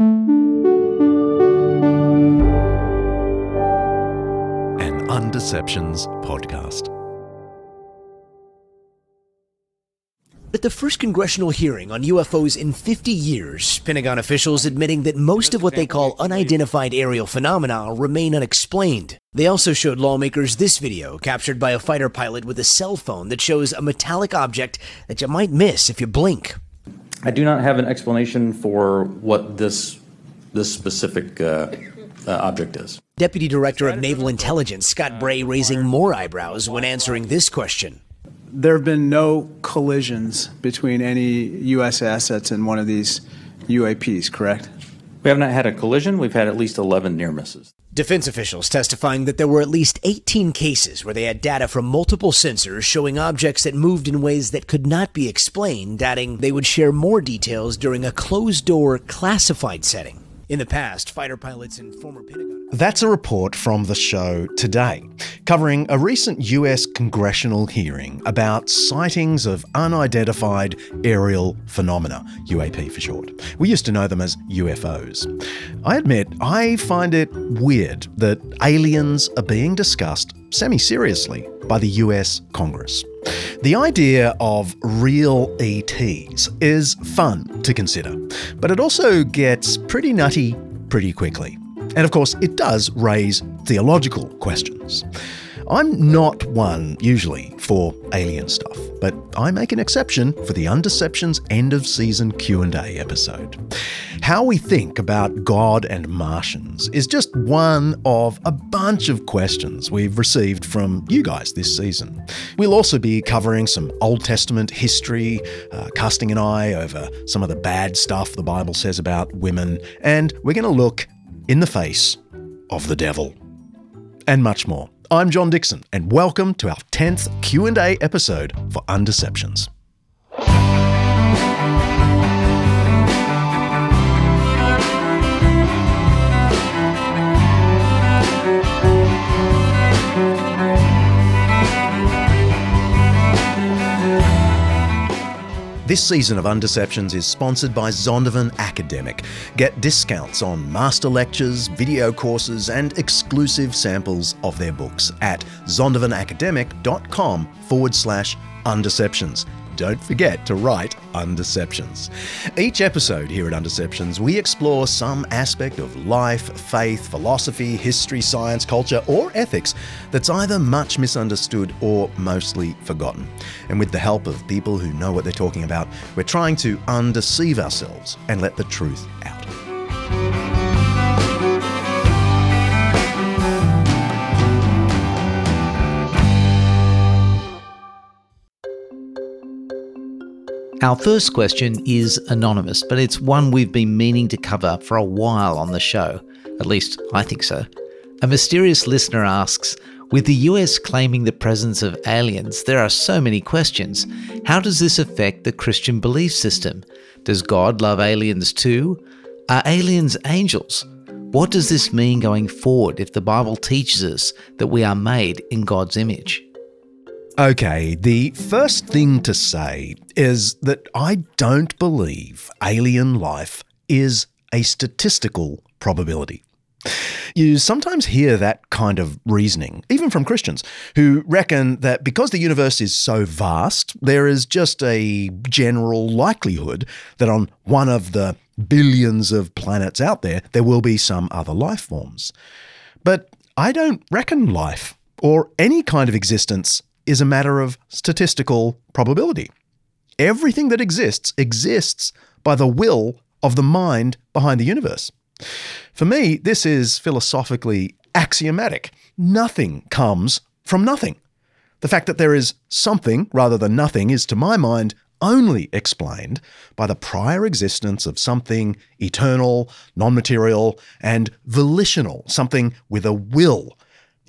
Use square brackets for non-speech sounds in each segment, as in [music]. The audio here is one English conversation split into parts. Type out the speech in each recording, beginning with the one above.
An Undeceptions podcast. At the first congressional hearing on UFOs in 50 years, Pentagon officials admitting that most of what they call unidentified aerial phenomena remain unexplained. They also showed lawmakers this video captured by a fighter pilot with a cell phone that shows a metallic object that you might miss if you blink. I do not have an explanation for what this this specific uh, uh, object is. Deputy Director of Naval Intelligence Scott Bray raising more eyebrows when answering this question. There have been no collisions between any U.S. assets and one of these UAPs, correct? We have not had a collision. We've had at least 11 near misses. Defense officials testifying that there were at least 18 cases where they had data from multiple sensors showing objects that moved in ways that could not be explained, adding they would share more details during a closed door classified setting. In the past, fighter pilots and former Pentagon. That's a report from the show today, covering a recent US congressional hearing about sightings of unidentified aerial phenomena, UAP for short. We used to know them as UFOs. I admit, I find it weird that aliens are being discussed semi seriously by the US Congress. The idea of real ETs is fun to consider, but it also gets pretty nutty pretty quickly. And of course, it does raise theological questions. I'm not one usually for alien stuff, but I make an exception for the Undeceptions end of season Q&A episode. How we think about God and Martians is just one of a bunch of questions we've received from you guys this season. We'll also be covering some Old Testament history, uh, casting an eye over some of the bad stuff the Bible says about women, and we're going to look in the face of the devil and much more. I'm John Dixon, and welcome to our 10th Q&A episode for Undeceptions. This season of Undeceptions is sponsored by Zondervan Academic. Get discounts on master lectures, video courses, and exclusive samples of their books at zondervanacademic.com forward slash undeceptions. Don't forget to write Undeceptions. Each episode here at Undeceptions, we explore some aspect of life, faith, philosophy, history, science, culture, or ethics that's either much misunderstood or mostly forgotten. And with the help of people who know what they're talking about, we're trying to undeceive ourselves and let the truth out. Our first question is anonymous, but it's one we've been meaning to cover for a while on the show. At least, I think so. A mysterious listener asks With the US claiming the presence of aliens, there are so many questions. How does this affect the Christian belief system? Does God love aliens too? Are aliens angels? What does this mean going forward if the Bible teaches us that we are made in God's image? Okay, the first thing to say is that I don't believe alien life is a statistical probability. You sometimes hear that kind of reasoning, even from Christians, who reckon that because the universe is so vast, there is just a general likelihood that on one of the billions of planets out there, there will be some other life forms. But I don't reckon life or any kind of existence is a matter of statistical probability. Everything that exists exists by the will of the mind behind the universe. For me, this is philosophically axiomatic. Nothing comes from nothing. The fact that there is something rather than nothing is, to my mind, only explained by the prior existence of something eternal, non material, and volitional, something with a will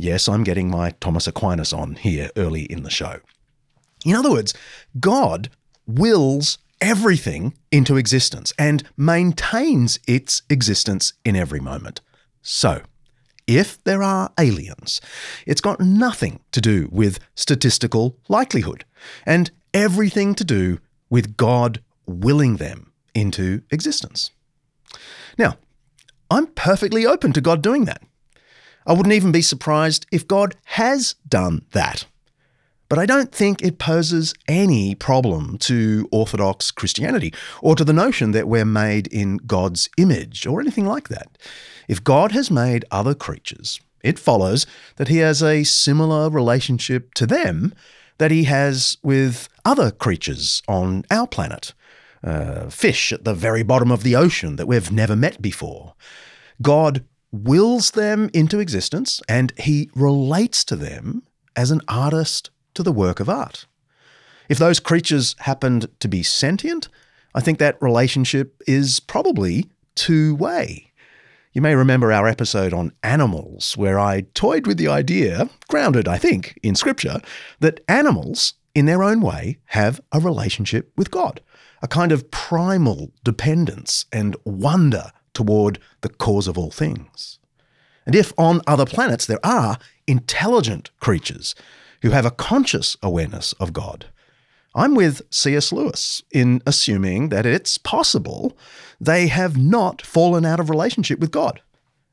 Yes, I'm getting my Thomas Aquinas on here early in the show. In other words, God wills everything into existence and maintains its existence in every moment. So, if there are aliens, it's got nothing to do with statistical likelihood and everything to do with God willing them into existence. Now, I'm perfectly open to God doing that. I wouldn't even be surprised if God has done that. But I don't think it poses any problem to Orthodox Christianity or to the notion that we're made in God's image or anything like that. If God has made other creatures, it follows that he has a similar relationship to them that he has with other creatures on our planet. Uh, fish at the very bottom of the ocean that we've never met before. God wills them into existence and he relates to them as an artist to the work of art. If those creatures happened to be sentient, I think that relationship is probably two way. You may remember our episode on animals, where I toyed with the idea, grounded, I think, in Scripture, that animals, in their own way, have a relationship with God, a kind of primal dependence and wonder toward the cause of all things. And if on other planets there are intelligent creatures who have a conscious awareness of God, I'm with C.S. Lewis in assuming that it's possible they have not fallen out of relationship with God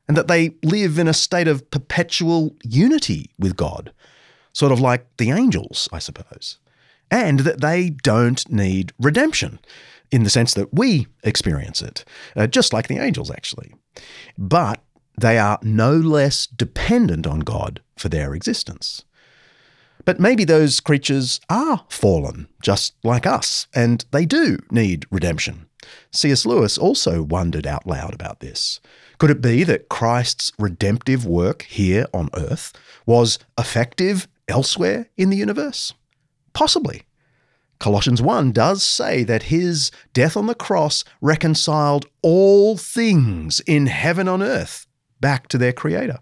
and that they live in a state of perpetual unity with God, sort of like the angels, I suppose, and that they don't need redemption in the sense that we experience it, uh, just like the angels, actually. But they are no less dependent on God for their existence. But maybe those creatures are fallen, just like us, and they do need redemption. C.S. Lewis also wondered out loud about this. Could it be that Christ's redemptive work here on earth was effective elsewhere in the universe? Possibly. Colossians 1 does say that his death on the cross reconciled all things in heaven on earth back to their creator.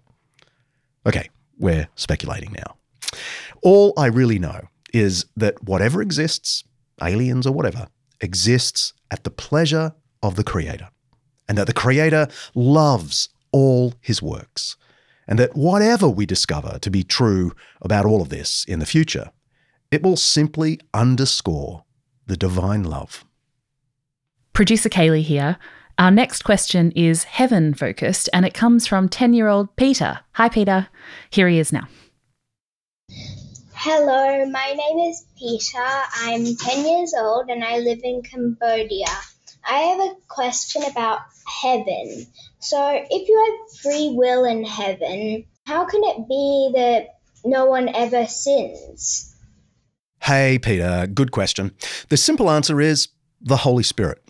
Okay, we're speculating now. All I really know is that whatever exists, aliens or whatever, exists at the pleasure of the creator, and that the creator loves all his works, and that whatever we discover to be true about all of this in the future it will simply underscore the divine love. Producer Kaylee here. Our next question is heaven focused and it comes from 10 year old Peter. Hi, Peter. Here he is now. Hello, my name is Peter. I'm 10 years old and I live in Cambodia. I have a question about heaven. So, if you have free will in heaven, how can it be that no one ever sins? Hey, Peter, good question. The simple answer is the Holy Spirit.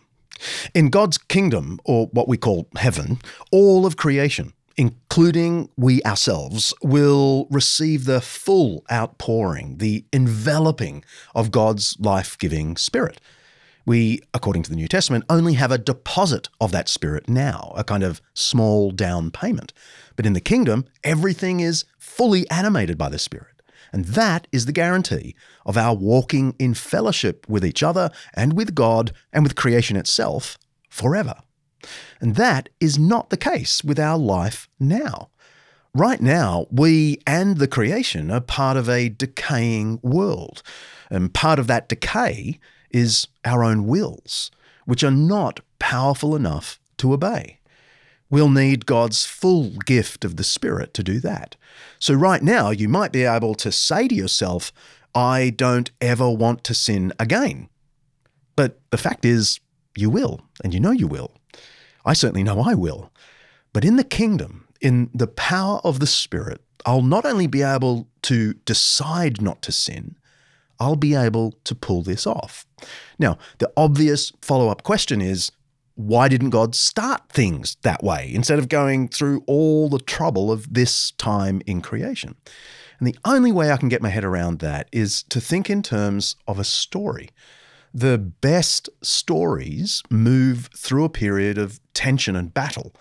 In God's kingdom, or what we call heaven, all of creation, including we ourselves, will receive the full outpouring, the enveloping of God's life giving Spirit. We, according to the New Testament, only have a deposit of that Spirit now, a kind of small down payment. But in the kingdom, everything is fully animated by the Spirit. And that is the guarantee of our walking in fellowship with each other and with God and with creation itself forever. And that is not the case with our life now. Right now, we and the creation are part of a decaying world. And part of that decay is our own wills, which are not powerful enough to obey. We'll need God's full gift of the Spirit to do that. So, right now, you might be able to say to yourself, I don't ever want to sin again. But the fact is, you will, and you know you will. I certainly know I will. But in the kingdom, in the power of the Spirit, I'll not only be able to decide not to sin, I'll be able to pull this off. Now, the obvious follow up question is why didn't God start things that way instead of going through all the trouble of this time in creation? And the only way I can get my head around that is to think in terms of a story. The best stories move through a period of tension and battle,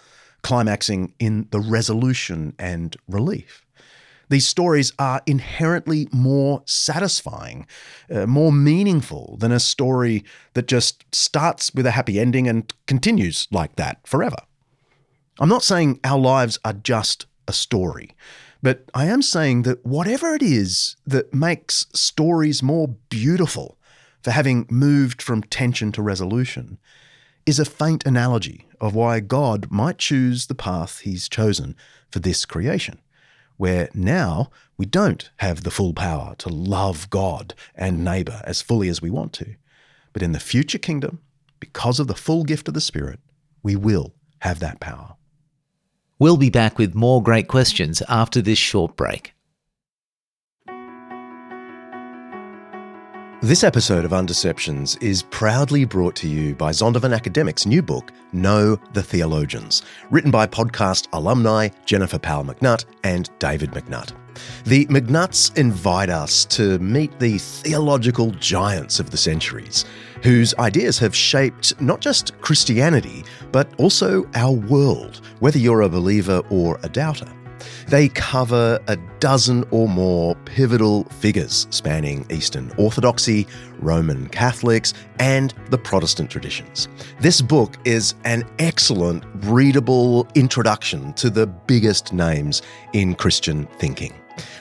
climaxing in the resolution and relief. These stories are inherently more satisfying, uh, more meaningful than a story that just starts with a happy ending and continues like that forever. I'm not saying our lives are just a story, but I am saying that whatever it is that makes stories more beautiful for having moved from tension to resolution, is a faint analogy of why God might choose the path he's chosen for this creation, where now we don't have the full power to love God and neighbour as fully as we want to. But in the future kingdom, because of the full gift of the Spirit, we will have that power. We'll be back with more great questions after this short break. This episode of Undeceptions is proudly brought to you by Zondervan Academic's new book, Know the Theologians, written by podcast alumni Jennifer Powell McNutt and David McNutt. The McNutts invite us to meet the theological giants of the centuries, whose ideas have shaped not just Christianity, but also our world, whether you're a believer or a doubter. They cover a dozen or more pivotal figures spanning Eastern Orthodoxy, Roman Catholics, and the Protestant traditions. This book is an excellent, readable introduction to the biggest names in Christian thinking.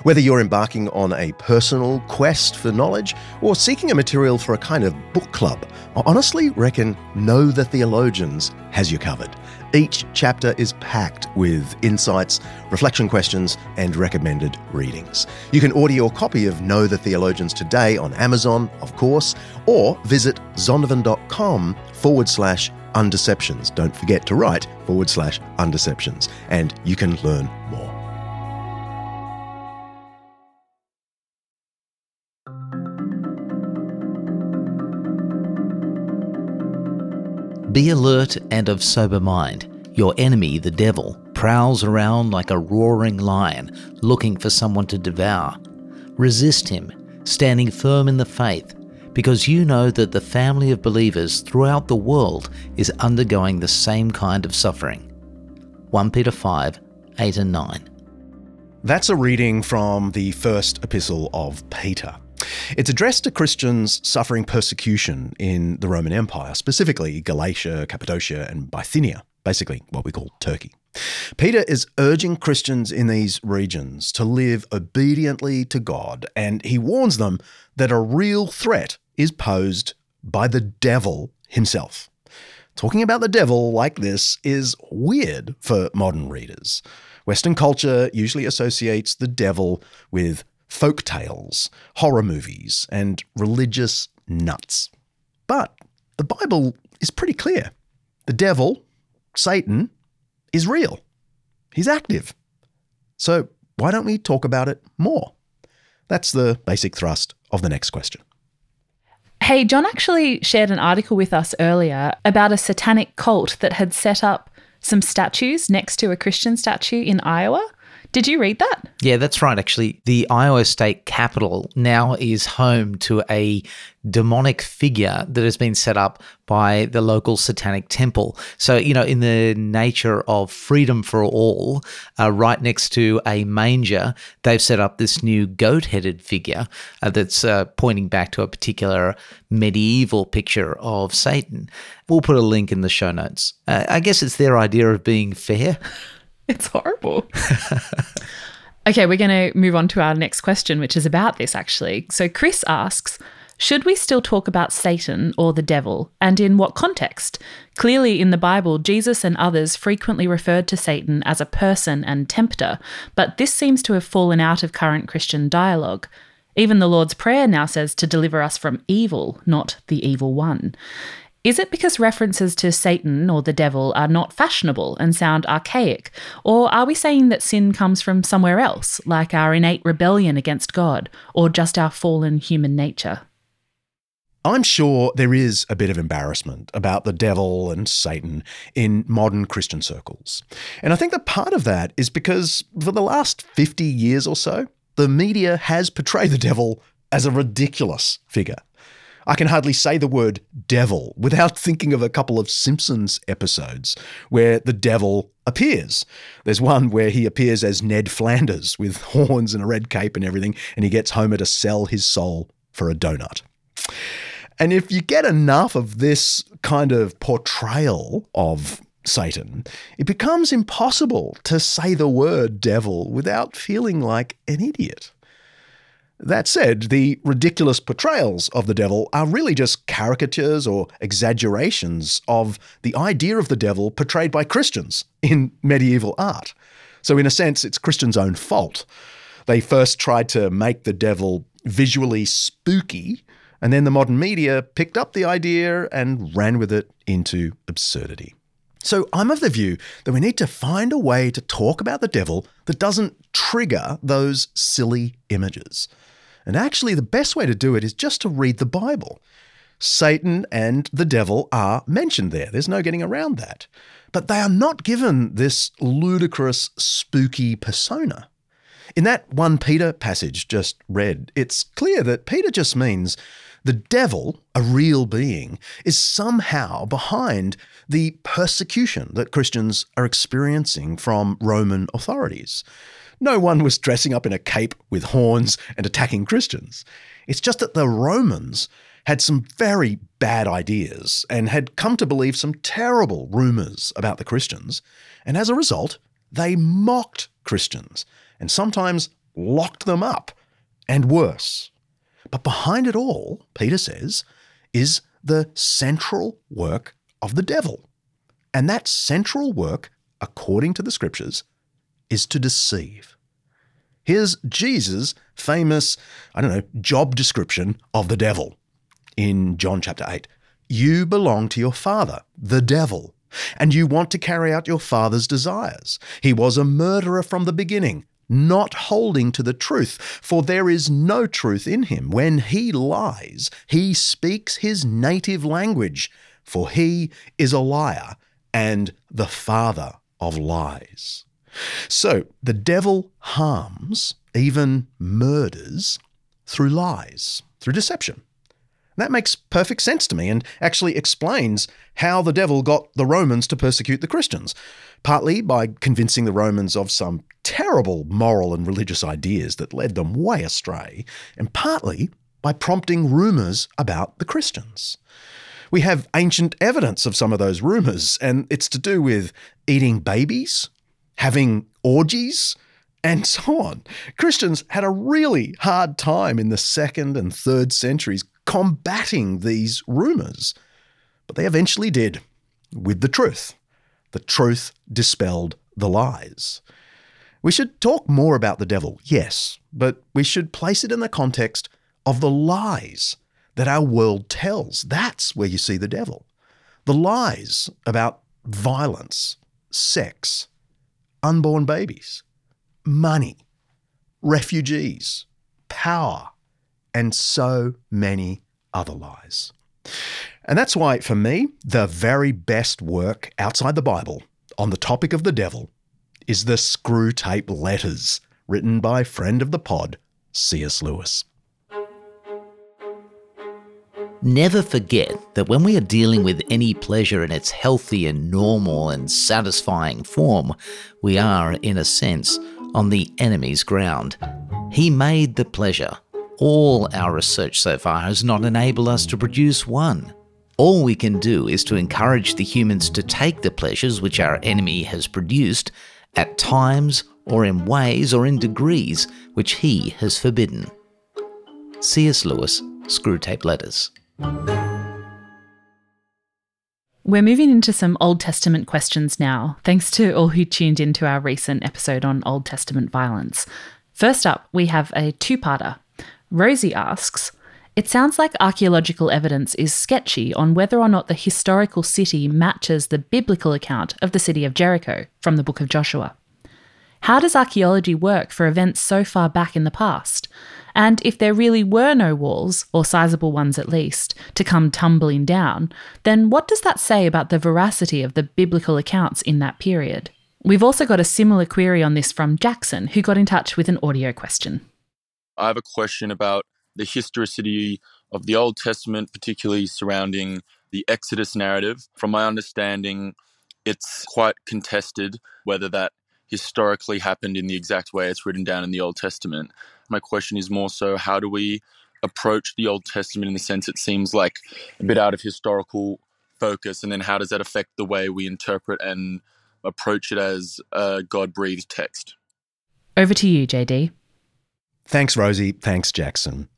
Whether you're embarking on a personal quest for knowledge or seeking a material for a kind of book club, I honestly reckon Know the Theologians has you covered. Each chapter is packed with insights, reflection questions, and recommended readings. You can order your copy of Know the Theologians today on Amazon, of course, or visit zondervan.com forward slash undeceptions. Don't forget to write forward slash undeceptions, and you can learn more. Be alert and of sober mind. Your enemy, the devil, prowls around like a roaring lion, looking for someone to devour. Resist him, standing firm in the faith, because you know that the family of believers throughout the world is undergoing the same kind of suffering. 1 Peter 5 8 and 9. That's a reading from the first epistle of Peter. It's addressed to Christians suffering persecution in the Roman Empire, specifically Galatia, Cappadocia, and Bithynia, basically what we call Turkey. Peter is urging Christians in these regions to live obediently to God, and he warns them that a real threat is posed by the devil himself. Talking about the devil like this is weird for modern readers. Western culture usually associates the devil with folk tales, horror movies, and religious nuts. But the Bible is pretty clear. The devil, Satan, is real. He's active. So why don't we talk about it more? That's the basic thrust of the next question. Hey, John actually shared an article with us earlier about a satanic cult that had set up some statues next to a Christian statue in Iowa. Did you read that? Yeah, that's right. Actually, the Iowa State Capitol now is home to a demonic figure that has been set up by the local satanic temple. So, you know, in the nature of freedom for all, uh, right next to a manger, they've set up this new goat headed figure uh, that's uh, pointing back to a particular medieval picture of Satan. We'll put a link in the show notes. Uh, I guess it's their idea of being fair. [laughs] [laughs] It's horrible. [laughs] okay, we're going to move on to our next question, which is about this actually. So, Chris asks Should we still talk about Satan or the devil, and in what context? Clearly, in the Bible, Jesus and others frequently referred to Satan as a person and tempter, but this seems to have fallen out of current Christian dialogue. Even the Lord's Prayer now says to deliver us from evil, not the evil one. Is it because references to Satan or the devil are not fashionable and sound archaic? Or are we saying that sin comes from somewhere else, like our innate rebellion against God, or just our fallen human nature? I'm sure there is a bit of embarrassment about the devil and Satan in modern Christian circles. And I think that part of that is because for the last 50 years or so, the media has portrayed the devil as a ridiculous figure. I can hardly say the word devil without thinking of a couple of Simpsons episodes where the devil appears. There's one where he appears as Ned Flanders with [laughs] horns and a red cape and everything, and he gets Homer to sell his soul for a donut. And if you get enough of this kind of portrayal of Satan, it becomes impossible to say the word devil without feeling like an idiot. That said, the ridiculous portrayals of the devil are really just caricatures or exaggerations of the idea of the devil portrayed by Christians in medieval art. So, in a sense, it's Christians' own fault. They first tried to make the devil visually spooky, and then the modern media picked up the idea and ran with it into absurdity. So I'm of the view that we need to find a way to talk about the devil that doesn't trigger those silly images. And actually, the best way to do it is just to read the Bible. Satan and the devil are mentioned there. There's no getting around that. But they are not given this ludicrous, spooky persona. In that 1 Peter passage just read, it's clear that Peter just means the devil, a real being, is somehow behind the persecution that Christians are experiencing from Roman authorities. No one was dressing up in a cape with horns and attacking Christians. It's just that the Romans had some very bad ideas and had come to believe some terrible rumours about the Christians. And as a result, they mocked Christians and sometimes locked them up, and worse. But behind it all, Peter says, is the central work of the devil. And that central work, according to the scriptures, is to deceive. Here's Jesus' famous, I don't know, job description of the devil in John chapter 8. You belong to your father, the devil, and you want to carry out your father's desires. He was a murderer from the beginning not holding to the truth, for there is no truth in him. When he lies, he speaks his native language, for he is a liar and the father of lies. So the devil harms, even murders, through lies, through deception. That makes perfect sense to me and actually explains how the devil got the Romans to persecute the Christians partly by convincing the Romans of some terrible moral and religious ideas that led them way astray, and partly by prompting rumours about the Christians. We have ancient evidence of some of those rumours, and it's to do with eating babies, having orgies, and [laughs] so on. Christians had a really hard time in the second and third centuries combating these rumours, but they eventually did with the truth. The truth dispelled the lies. We should talk more about the devil, yes, but we should place it in the context of the lies that our world tells. That's where you see the devil. The lies about violence, sex, unborn babies, money, refugees, power, and so many other lies. And that's why, for me, the very best work outside the Bible on the topic of the devil is the Screwtape Letters, written by friend of the pod, C.S. Lewis. Never forget that when we are dealing with any pleasure in its healthy and normal and satisfying form, we are, in a sense, on the enemy's ground. He made the pleasure. All our research so far has not enabled us to produce one. All we can do is to encourage the humans to take the pleasures which our enemy has produced at times or in ways or in degrees which he has forbidden. C.S. Lewis, Screwtape Letters. We're moving into some Old Testament questions now, thanks to all who tuned into our recent episode on Old Testament violence. First up, we have a two parter. Rosie asks, it sounds like archaeological evidence is sketchy on whether or not the historical city matches the biblical account of the city of Jericho from the book of Joshua. How does archaeology work for events so far back in the past? And if there really were no walls, or sizable ones at least, to come tumbling down, then what does that say about the veracity of the biblical accounts in that period? We've also got a similar query on this from Jackson, who got in touch with an audio question. I have a question about the historicity of the Old Testament, particularly surrounding the Exodus narrative. From my understanding, it's quite contested whether that historically happened in the exact way it's written down in the Old Testament. My question is more so how do we approach the Old Testament in the sense it seems like a bit out of historical focus, and then how does that affect the way we interpret and approach it as a God breathed text? Over to you, JD. Thanks, Rosie. Thanks, Jackson.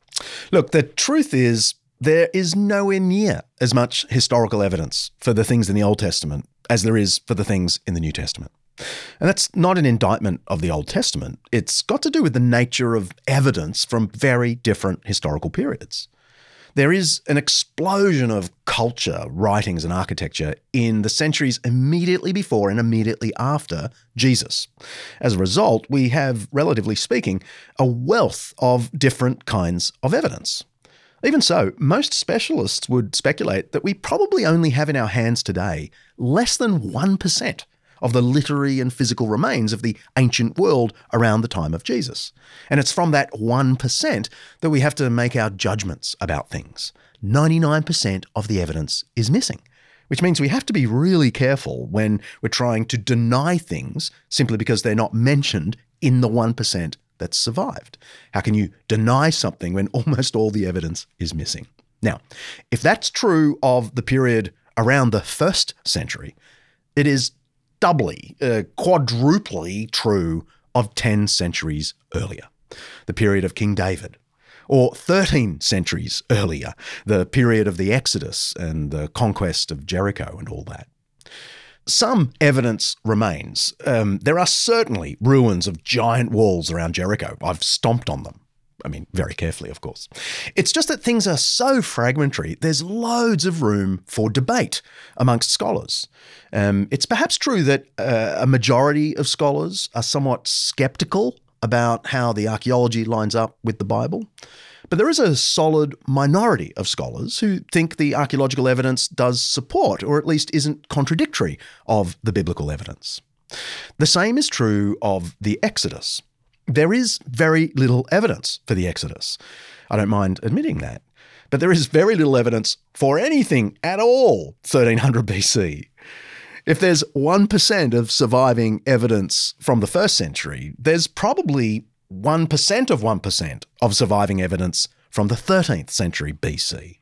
Look, the truth is, there is nowhere near as much historical evidence for the things in the Old Testament as there is for the things in the New Testament. And that's not an indictment of the Old Testament. It's got to do with the nature of evidence from very different historical periods. There is an explosion of culture, writings, and architecture in the centuries immediately before and immediately after Jesus. As a result, we have, relatively speaking, a wealth of different kinds of evidence. Even so, most specialists would speculate that we probably only have in our hands today less than 1% of the literary and physical remains of the ancient world around the time of Jesus. And it's from that 1% that we have to make our judgments about things. 99% of the evidence is missing, which means we have to be really careful when we're trying to deny things simply because they're not mentioned in the 1% that's survived. How can you deny something when almost all the evidence is missing? Now, if that's true of the period around the first century, it is doubly, uh, quadruply true of 10 centuries earlier, the period of King David, or 13 centuries earlier, the period of the Exodus and the conquest of Jericho and all that. Some evidence remains. Um, there are certainly ruins of giant walls around Jericho. I've stomped on them. I mean, very carefully, of course. It's just that things are so fragmentary, there's loads of room for debate amongst scholars. Um, it's perhaps true that uh, a majority of scholars are somewhat skeptical about how the archaeology lines up with the Bible. But there is a solid minority of scholars who think the archaeological evidence does support, or at least isn't contradictory, of the biblical evidence. The same is true of the Exodus. There is very little evidence for the Exodus. I don't mind admitting that. But there is very little evidence for anything at all 1300 BC. If there's 1% of surviving evidence from the first century, there's probably 1% of 1% of surviving evidence from the 13th century BC.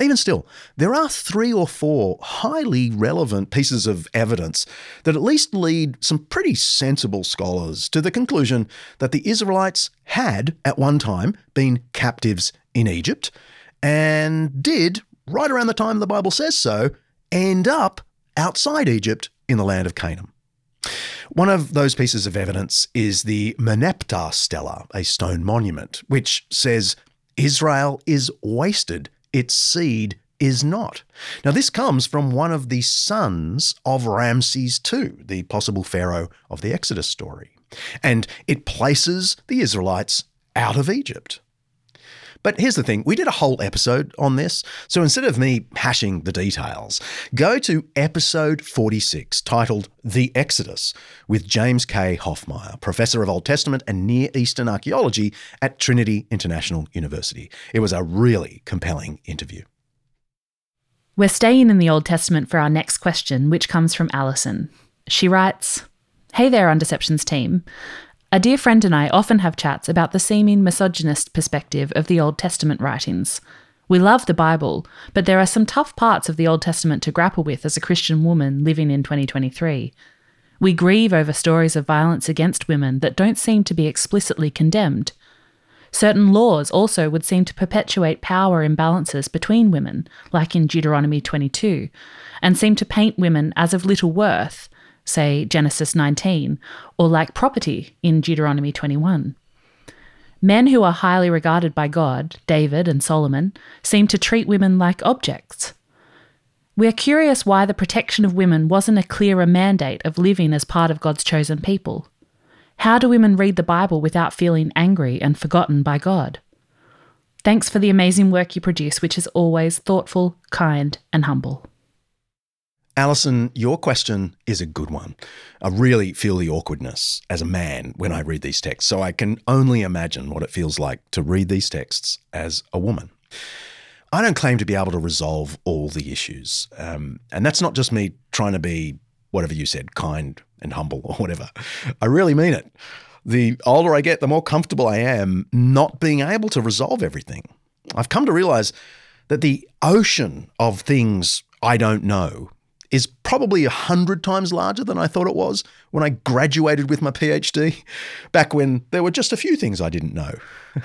Even still, there are three or four highly relevant pieces of evidence that at least lead some pretty sensible scholars to the conclusion that the Israelites had, at one time, been captives in Egypt and did, right around the time the Bible says so, end up outside Egypt in the land of Canaan. One of those pieces of evidence is the Merneptah stela, a stone monument, which says Israel is wasted its seed is not. Now, this comes from one of the sons of Ramses II, the possible pharaoh of the Exodus story, and it places the Israelites out of Egypt. But here's the thing we did a whole episode on this. So instead of me hashing the details, go to episode 46 titled The Exodus with James K. Hoffmeier, Professor of Old Testament and Near Eastern Archaeology at Trinity International University. It was a really compelling interview. We're staying in the Old Testament for our next question, which comes from Alison. She writes Hey there, Undeceptions team. A dear friend and I often have chats about the seeming misogynist perspective of the Old Testament writings. We love the Bible, but there are some tough parts of the Old Testament to grapple with as a Christian woman living in 2023. We grieve over stories of violence against women that don't seem to be explicitly condemned. Certain laws also would seem to perpetuate power imbalances between women, like in Deuteronomy 22, and seem to paint women as of little worth, say Genesis 19, or like property in Deuteronomy 21. Men who are highly regarded by God, David and Solomon, seem to treat women like objects. We are curious why the protection of women wasn't a clearer mandate of living as part of God's chosen people. How do women read the Bible without feeling angry and forgotten by God? Thanks for the amazing work you produce, which is always thoughtful, kind, and humble. Alison, your question is a good one. I really feel the awkwardness as a man when I read these texts, so I can only imagine what it feels like to read these texts as a woman. I don't claim to be able to resolve all the issues. Um, and that's not just me trying to be, whatever you said, kind and humble or whatever. I really mean it. The older I get, the more comfortable I am not being able to resolve everything. I've come to realize that the ocean of things I don't know is probably a hundred times larger than I thought it was when I graduated with my PhD, back when there were just a few things I didn't know. [laughs]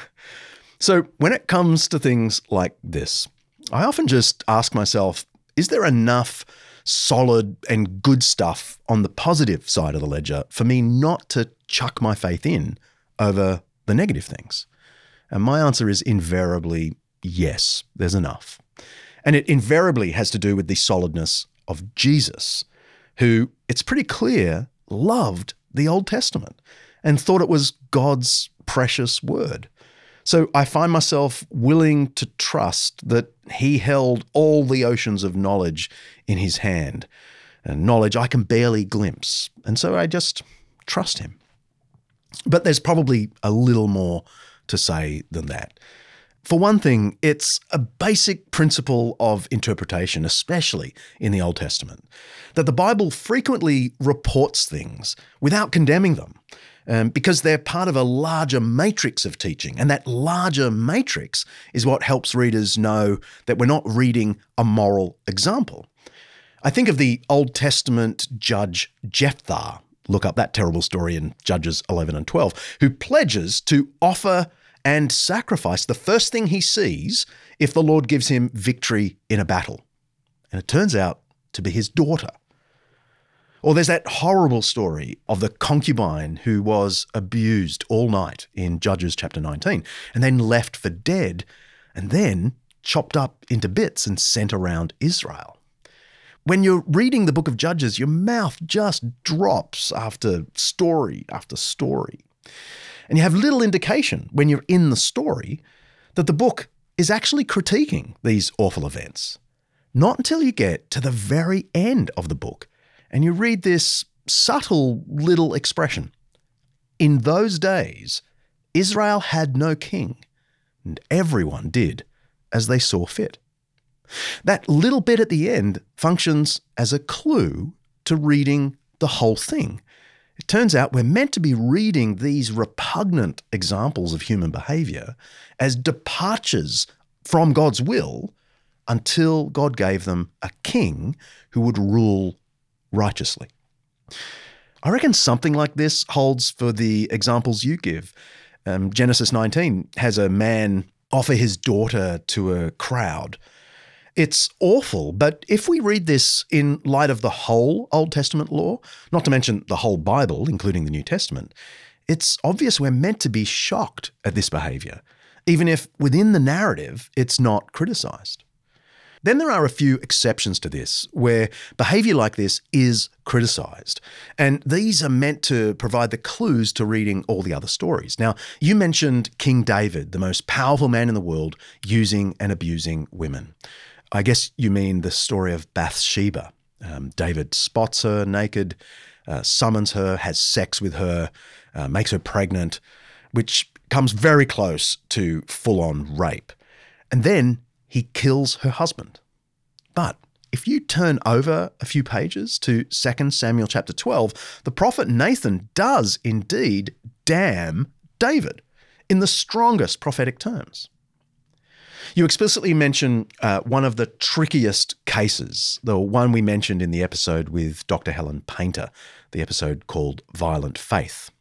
so, when it comes to things like this, I often just ask myself is there enough solid and good stuff on the positive side of the ledger for me not to chuck my faith in over the negative things? And my answer is invariably yes, there's enough. And it invariably has to do with the solidness of Jesus, who it's pretty clear loved the Old Testament and thought it was God's precious word. So I find myself willing to trust that he held all the oceans of knowledge in his hand, and knowledge I can barely glimpse. And so I just trust him. But there's probably a little more to say than that. For one thing, it's a basic principle of interpretation, especially in the Old Testament, that the Bible frequently reports things without condemning them. Um, because they're part of a larger matrix of teaching. And that larger matrix is what helps readers know that we're not reading a moral example. I think of the Old Testament judge Jephthah, look up that terrible story in Judges 11 and 12, who pledges to offer and sacrifice the first thing he sees if the Lord gives him victory in a battle. And it turns out to be his daughter. Or there's that horrible story of the concubine who was abused all night in Judges chapter 19 and then left for dead and then chopped up into bits and sent around Israel. When you're reading the book of Judges, your mouth just drops after story after story. And you have little indication when you're in the story that the book is actually critiquing these awful events. Not until you get to the very end of the book and you read this subtle little expression. In those days, Israel had no king, and everyone did as they saw fit. That little bit at the end functions as a clue to reading the whole thing turns out we're meant to be reading these repugnant examples of human behavior as departures from God's will until God gave them a king who would rule righteously. I reckon something like this holds for the examples you give. Um, Genesis 19 has a man offer his daughter to a crowd it's awful. But if we read this in light of the whole Old Testament law, not to mention the whole Bible, including the New Testament, it's obvious we're meant to be shocked at this behavior, even if within the narrative it's not criticized. Then there are a few exceptions to this where behavior like this is criticized. And these are meant to provide the clues to reading all the other stories. Now, you mentioned King David, the most powerful man in the world, using and abusing women. I guess you mean the story of Bathsheba. Um, David spots her naked, uh, summons her, has sex with her, uh, makes her pregnant, which comes very close to full on rape. And then he kills her husband. But if you turn over a few pages to 2 Samuel chapter 12, the prophet Nathan does indeed damn David in the strongest prophetic terms. You explicitly mention uh, one of the trickiest cases, the one we mentioned in the episode with Dr. Helen Paynter, the episode called Violent Faith.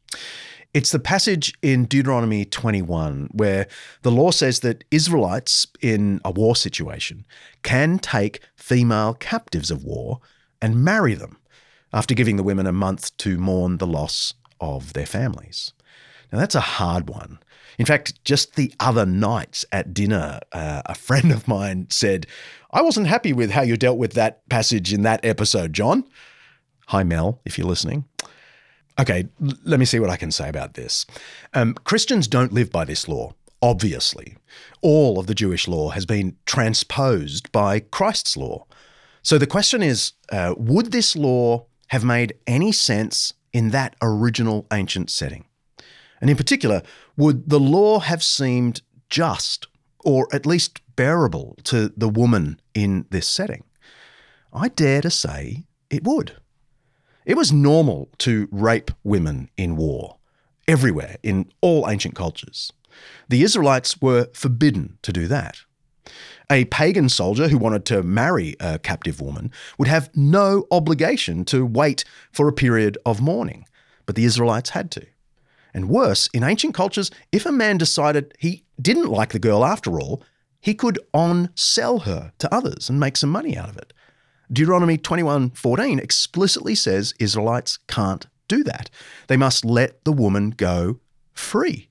It's the passage in Deuteronomy 21 where the law says that Israelites in a war situation can take female captives of war and marry them after giving the women a month to mourn the loss of their families. Now, that's a hard one. In fact, just the other night at dinner, uh, a friend of mine said, I wasn't happy with how you dealt with that passage in that episode, John. Hi, Mel, if you're listening. Okay, l- let me see what I can say about this. Um, Christians don't live by this law, obviously. All of the Jewish law has been transposed by Christ's law. So the question is uh, would this law have made any sense in that original ancient setting? And in particular, would the law have seemed just or at least bearable to the woman in this setting? I dare to say it would. It was normal to rape women in war, everywhere, in all ancient cultures. The Israelites were forbidden to do that. A pagan soldier who wanted to marry a captive woman would have no obligation to wait for a period of mourning, but the Israelites had to. And worse, in ancient cultures, if a man decided he didn't like the girl after all, he could on sell her to others and make some money out of it. Deuteronomy 21:14 explicitly says Israelites can't do that. They must let the woman go free.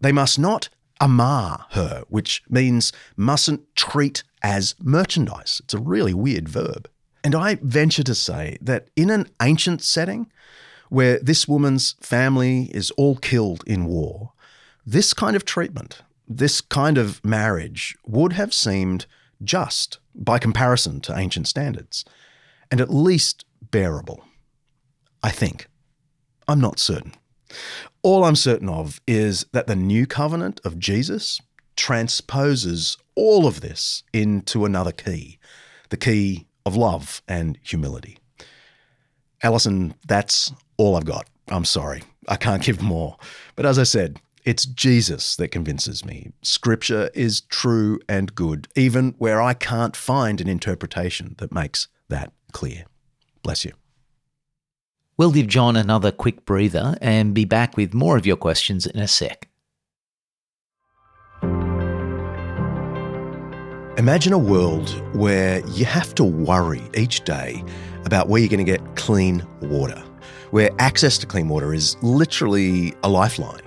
They must not amar her, which means mustn't treat as merchandise. It's a really weird verb. And I venture to say that in an ancient setting where this woman's family is all killed in war, this kind of treatment, this kind of marriage would have seemed just by comparison to ancient standards, and at least bearable. I think. I'm not certain. All I'm certain of is that the new covenant of Jesus transposes all of this into another key the key of love and humility. Alison, that's all I've got. I'm sorry. I can't give more. But as I said, it's Jesus that convinces me. Scripture is true and good, even where I can't find an interpretation that makes that clear. Bless you. We'll give John another quick breather and be back with more of your questions in a sec. Imagine a world where you have to worry each day about where you're going to get clean water, where access to clean water is literally a lifeline.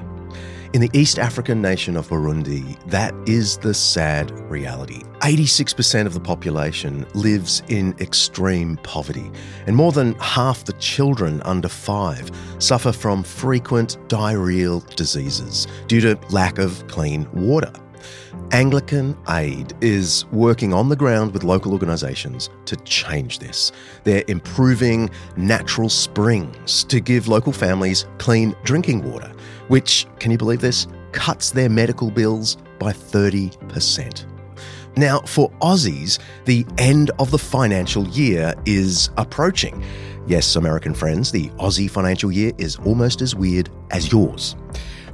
In the East African nation of Burundi, that is the sad reality. 86% of the population lives in extreme poverty, and more than half the children under five suffer from frequent diarrheal diseases due to lack of clean water. Anglican Aid is working on the ground with local organisations to change this. They're improving natural springs to give local families clean drinking water which, can you believe this, cuts their medical bills by 30%. Now, for Aussies, the end of the financial year is approaching. Yes, American friends, the Aussie financial year is almost as weird as yours.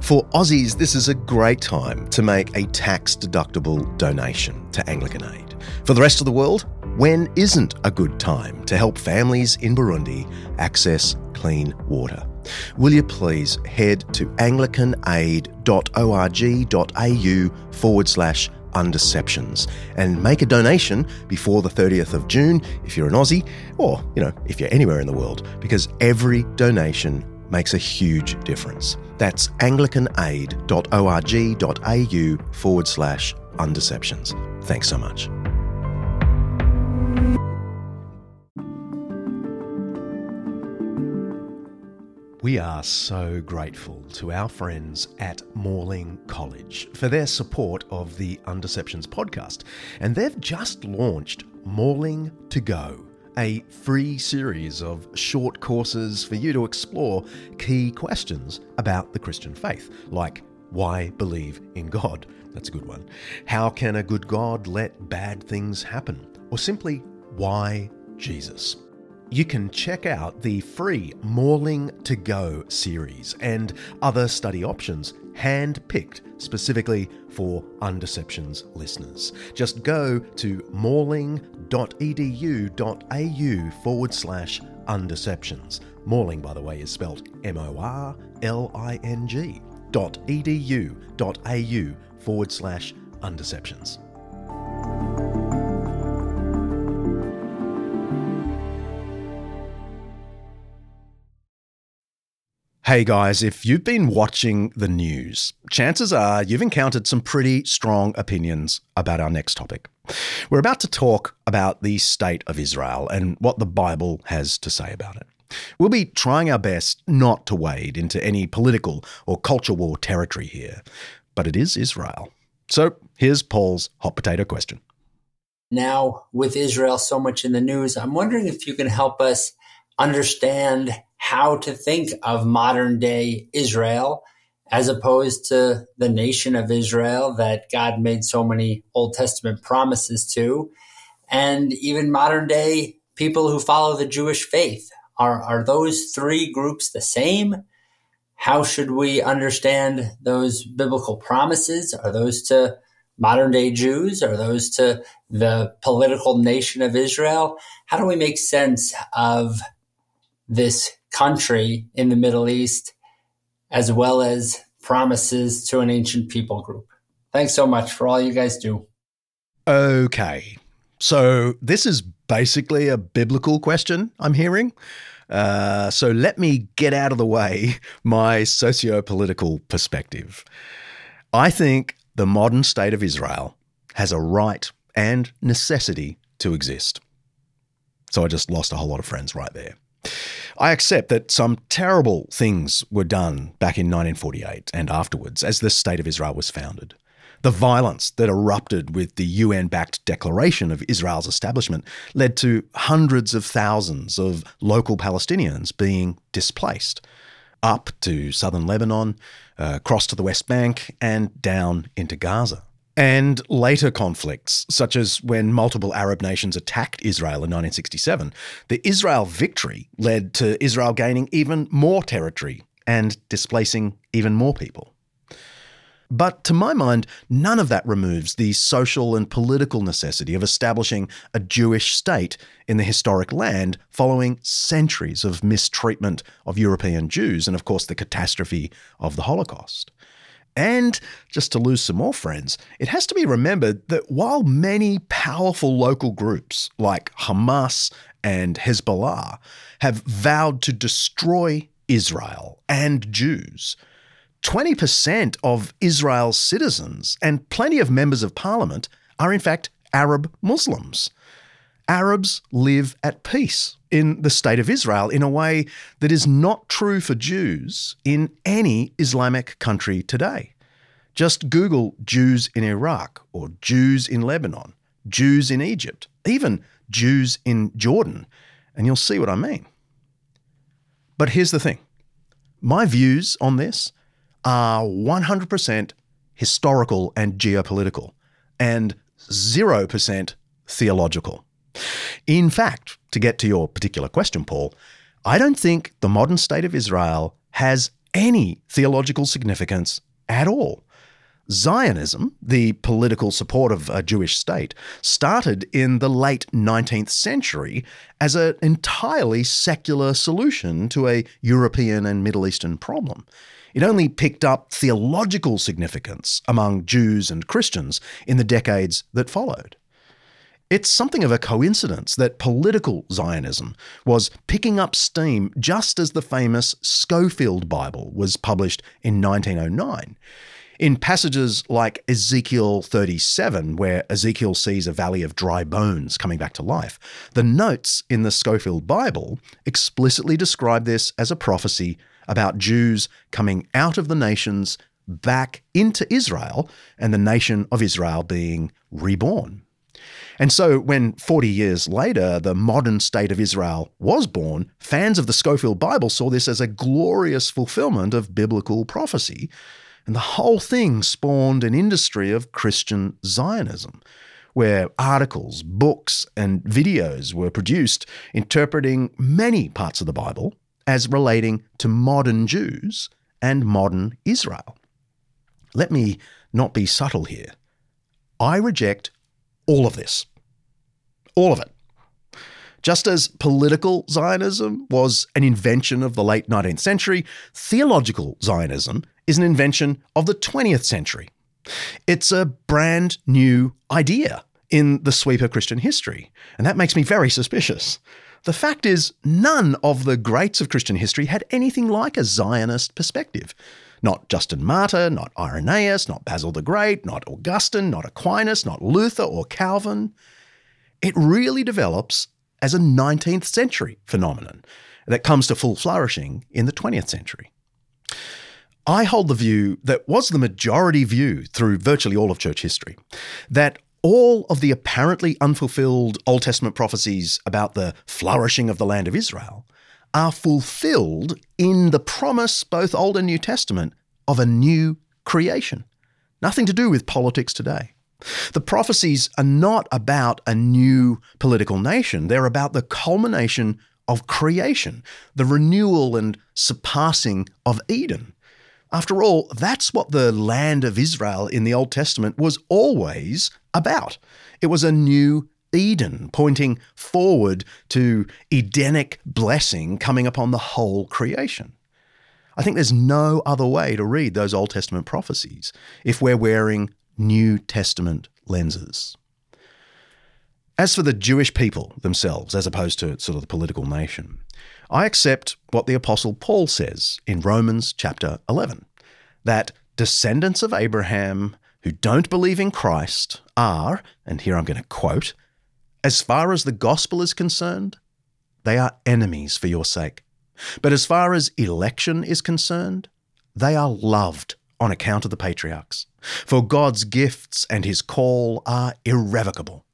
For Aussies, this is a great time to make a tax deductible donation to Anglican Aid. For the rest of the world, when isn't a good time to help families in Burundi access clean water? will you please head to anglicanaid.org.au forward slash undeceptions and make a donation before the 30th of June if you're an Aussie or, you know, if you're anywhere in the world, because every donation makes a huge difference. That's anglicanaid.org.au forward slash undeceptions. Thanks so much. We are so grateful to our friends at Morling College for their support of the Undeceptions podcast. And they've just launched Morling to Go, a free series of short courses for you to explore key questions about the Christian faith, like why believe in God? That's a good one. How can a good God let bad things happen? Or simply, why Jesus? you can check out the free Morling to Go series and other study options hand-picked specifically for Undeceptions listeners. Just go to morling.edu.au forward slash undeceptions. Morling, by the way, is spelled M-O-R-L-I-N-G dot edu.au forward slash undeceptions. Hey guys, if you've been watching the news, chances are you've encountered some pretty strong opinions about our next topic. We're about to talk about the state of Israel and what the Bible has to say about it. We'll be trying our best not to wade into any political or culture war territory here, but it is Israel. So here's Paul's hot potato question. Now, with Israel so much in the news, I'm wondering if you can help us understand how to think of modern day Israel as opposed to the nation of Israel that God made so many Old Testament promises to, and even modern day people who follow the Jewish faith. Are, are those three groups the same? How should we understand those biblical promises? Are those to modern day Jews? Are those to the political nation of Israel? How do we make sense of this country in the Middle East as well as promises to an ancient people group? Thanks so much for all you guys do. Okay. So this is basically a biblical question I'm hearing. Uh, so let me get out of the way my socio political perspective. I think the modern state of Israel has a right and necessity to exist. So I just lost a whole lot of friends right there. I accept that some terrible things were done back in 1948 and afterwards as the State of Israel was founded. The violence that erupted with the UN backed declaration of Israel's establishment led to hundreds of thousands of local Palestinians being displaced up to southern Lebanon, uh, across to the West Bank, and down into Gaza. And later conflicts, such as when multiple Arab nations attacked Israel in 1967, the Israel victory led to Israel gaining even more territory and displacing even more people. But to my mind, none of that removes the social and political necessity of establishing a Jewish state in the historic land following centuries of mistreatment of European Jews and, of course, the catastrophe of the Holocaust. And just to lose some more friends, it has to be remembered that while many powerful local groups like Hamas and Hezbollah have vowed to destroy Israel and Jews, 20% of Israel's citizens and plenty of members of parliament are, in fact, Arab Muslims. Arabs live at peace in the state of Israel in a way that is not true for Jews in any Islamic country today. Just Google Jews in Iraq or Jews in Lebanon, Jews in Egypt, even Jews in Jordan, and you'll see what I mean. But here's the thing my views on this are 100% historical and geopolitical, and 0% theological. In fact, to get to your particular question, Paul, I don't think the modern state of Israel has any theological significance at all. Zionism, the political support of a Jewish state, started in the late 19th century as an entirely secular solution to a European and Middle Eastern problem. It only picked up theological significance among Jews and Christians in the decades that followed. It's something of a coincidence that political Zionism was picking up steam just as the famous Scofield Bible was published in 1909. In passages like Ezekiel 37, where Ezekiel sees a valley of dry bones coming back to life, the notes in the Scofield Bible explicitly describe this as a prophecy about Jews coming out of the nations back into Israel and the nation of Israel being reborn. And so, when 40 years later the modern state of Israel was born, fans of the Scofield Bible saw this as a glorious fulfillment of biblical prophecy. And the whole thing spawned an industry of Christian Zionism, where articles, books, and videos were produced interpreting many parts of the Bible as relating to modern Jews and modern Israel. Let me not be subtle here. I reject all of this. All of it. Just as political Zionism was an invention of the late 19th century, theological Zionism is an invention of the 20th century. It's a brand new idea in the sweep of Christian history, and that makes me very suspicious. The fact is, none of the greats of Christian history had anything like a Zionist perspective. Not Justin Martyr, not Irenaeus, not Basil the Great, not Augustine, not Aquinas, not Luther or Calvin. It really develops as a 19th century phenomenon that comes to full flourishing in the 20th century. I hold the view that was the majority view through virtually all of church history that all of the apparently unfulfilled Old Testament prophecies about the flourishing of the land of Israel are fulfilled in the promise, both Old and New Testament, of a new creation. Nothing to do with politics today. The prophecies are not about a new political nation, they're about the culmination of creation, the renewal and surpassing of Eden. After all, that's what the land of Israel in the Old Testament was always about. It was a new Eden, pointing forward to Edenic blessing coming upon the whole creation. I think there's no other way to read those Old Testament prophecies if we're wearing New Testament lenses. As for the Jewish people themselves, as opposed to sort of the political nation, I accept what the Apostle Paul says in Romans chapter 11 that descendants of Abraham who don't believe in Christ are, and here I'm going to quote, as far as the gospel is concerned, they are enemies for your sake. But as far as election is concerned, they are loved on account of the patriarchs. For God's gifts and his call are irrevocable.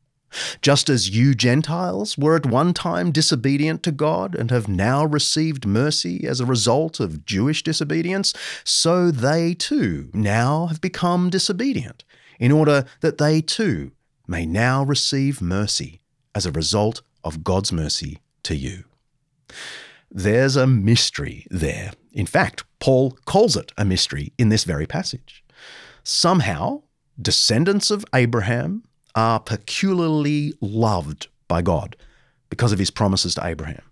Just as you Gentiles were at one time disobedient to God and have now received mercy as a result of Jewish disobedience, so they too now have become disobedient, in order that they too may now receive mercy as a result of God's mercy to you. There's a mystery there. In fact, Paul calls it a mystery in this very passage. Somehow, descendants of Abraham are peculiarly loved by God because of his promises to Abraham.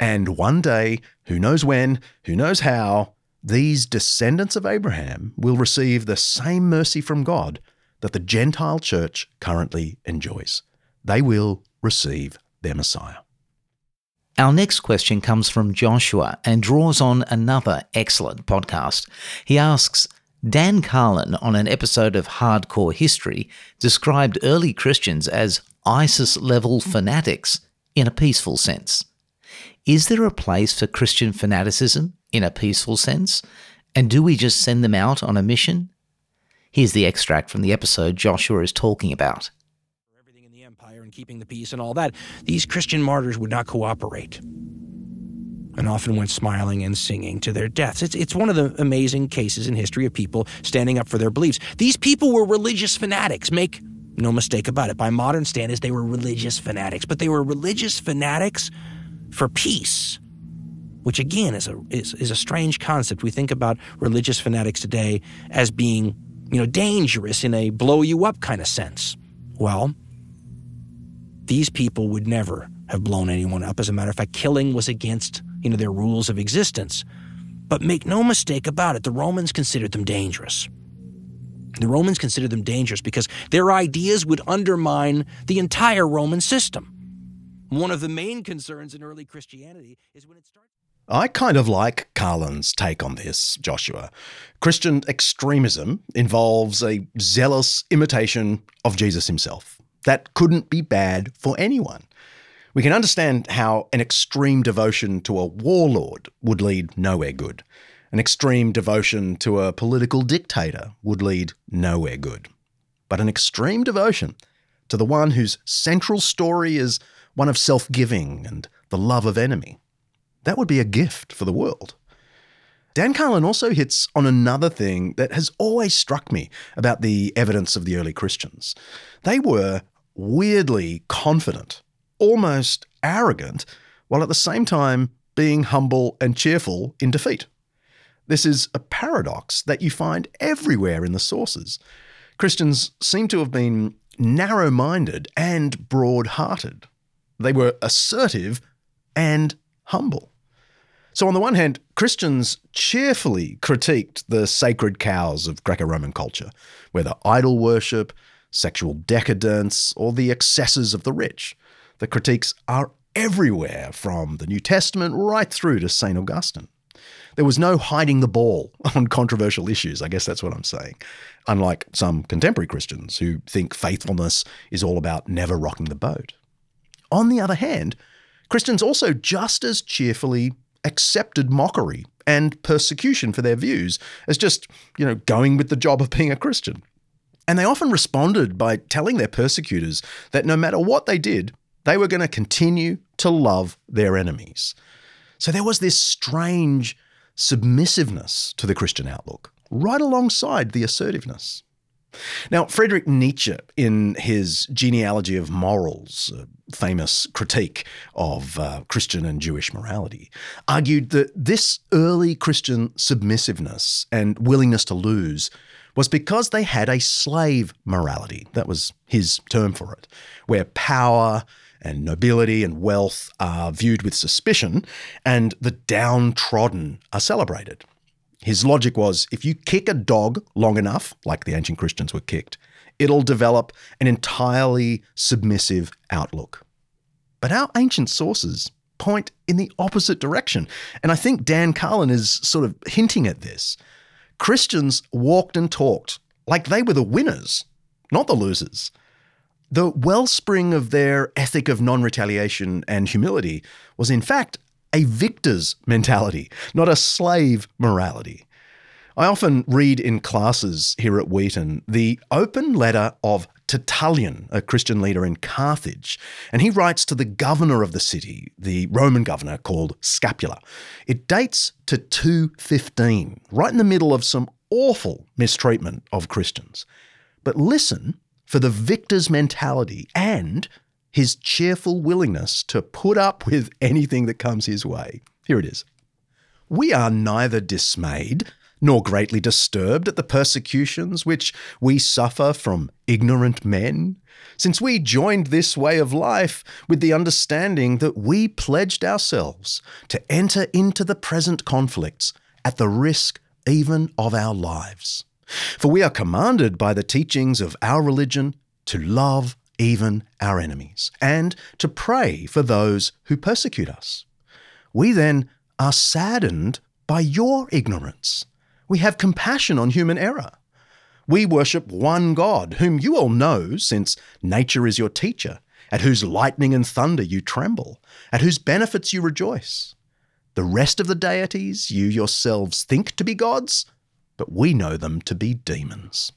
And one day, who knows when, who knows how, these descendants of Abraham will receive the same mercy from God that the Gentile church currently enjoys they will receive their Messiah. Our next question comes from Joshua and draws on another excellent podcast. He asks Dan Carlin, on an episode of Hardcore History, described early Christians as ISIS level fanatics in a peaceful sense. Is there a place for Christian fanaticism in a peaceful sense? And do we just send them out on a mission? Here's the extract from the episode Joshua is talking about Everything in the empire and keeping the peace and all that, these Christian martyrs would not cooperate and often went smiling and singing to their deaths. It's, it's one of the amazing cases in history of people standing up for their beliefs. These people were religious fanatics. Make no mistake about it. By modern standards, they were religious fanatics, but they were religious fanatics for peace, which again is a, is, is a strange concept. We think about religious fanatics today as being, you know, dangerous in a blow you up kind of sense. Well, these people would never have blown anyone up. As a matter of fact, killing was against you know their rules of existence. But make no mistake about it, the Romans considered them dangerous. The Romans considered them dangerous because their ideas would undermine the entire Roman system. One of the main concerns in early Christianity is when it starts. I kind of like Carlin's take on this, Joshua. Christian extremism involves a zealous imitation of Jesus himself that couldn't be bad for anyone. We can understand how an extreme devotion to a warlord would lead nowhere good. An extreme devotion to a political dictator would lead nowhere good. But an extreme devotion to the one whose central story is one of self giving and the love of enemy, that would be a gift for the world. Dan Carlin also hits on another thing that has always struck me about the evidence of the early Christians. They were weirdly confident, almost arrogant, while at the same time being humble and cheerful in defeat. This is a paradox that you find everywhere in the sources. Christians seem to have been narrow minded and broad hearted. They were assertive and humble. So, on the one hand, Christians cheerfully critiqued the sacred cows of Greco Roman culture, whether idol worship, sexual decadence, or the excesses of the rich. The critiques are everywhere from the New Testament right through to St. Augustine. There was no hiding the ball [laughs] on controversial issues. I guess that's what I'm saying. Unlike some contemporary Christians who think faithfulness is all about never rocking the boat. On the other hand, Christians also just as cheerfully accepted mockery and persecution for their views as just, you know, going with the job of being a Christian. And they often responded by telling their persecutors that no matter what they did, they were going to continue to love their enemies. So there was this strange submissiveness to the Christian outlook, right alongside the assertiveness. Now, Friedrich Nietzsche, in his Genealogy of Morals, a famous critique of uh, Christian and Jewish morality, argued that this early Christian submissiveness and willingness to lose was because they had a slave morality. That was his term for it, where power and nobility and wealth are viewed with suspicion and the downtrodden are celebrated. His logic was if you kick a dog long enough, like the ancient Christians were kicked, it'll develop an entirely submissive outlook. But our ancient sources point in the opposite direction. And I think Dan Carlin is sort of hinting at this. Christians walked and talked like they were the winners, not the losers. The wellspring of their ethic of non retaliation and humility was, in fact, a victor's mentality, not a slave morality. I often read in classes here at Wheaton the open letter of Tertullian, a Christian leader in Carthage, and he writes to the governor of the city, the Roman governor called Scapula. It dates to 215, right in the middle of some awful mistreatment of Christians. But listen for the victor's mentality and his cheerful willingness to put up with anything that comes his way. Here it is. We are neither dismayed nor greatly disturbed at the persecutions which we suffer from ignorant men, since we joined this way of life with the understanding that we pledged ourselves to enter into the present conflicts at the risk even of our lives. For we are commanded by the teachings of our religion to love even our enemies, and to pray for those who persecute us. We then are saddened by your ignorance. We have compassion on human error. We worship one God, whom you all know, since nature is your teacher, at whose lightning and thunder you tremble, at whose benefits you rejoice. The rest of the deities you yourselves think to be gods, but we know them to be demons.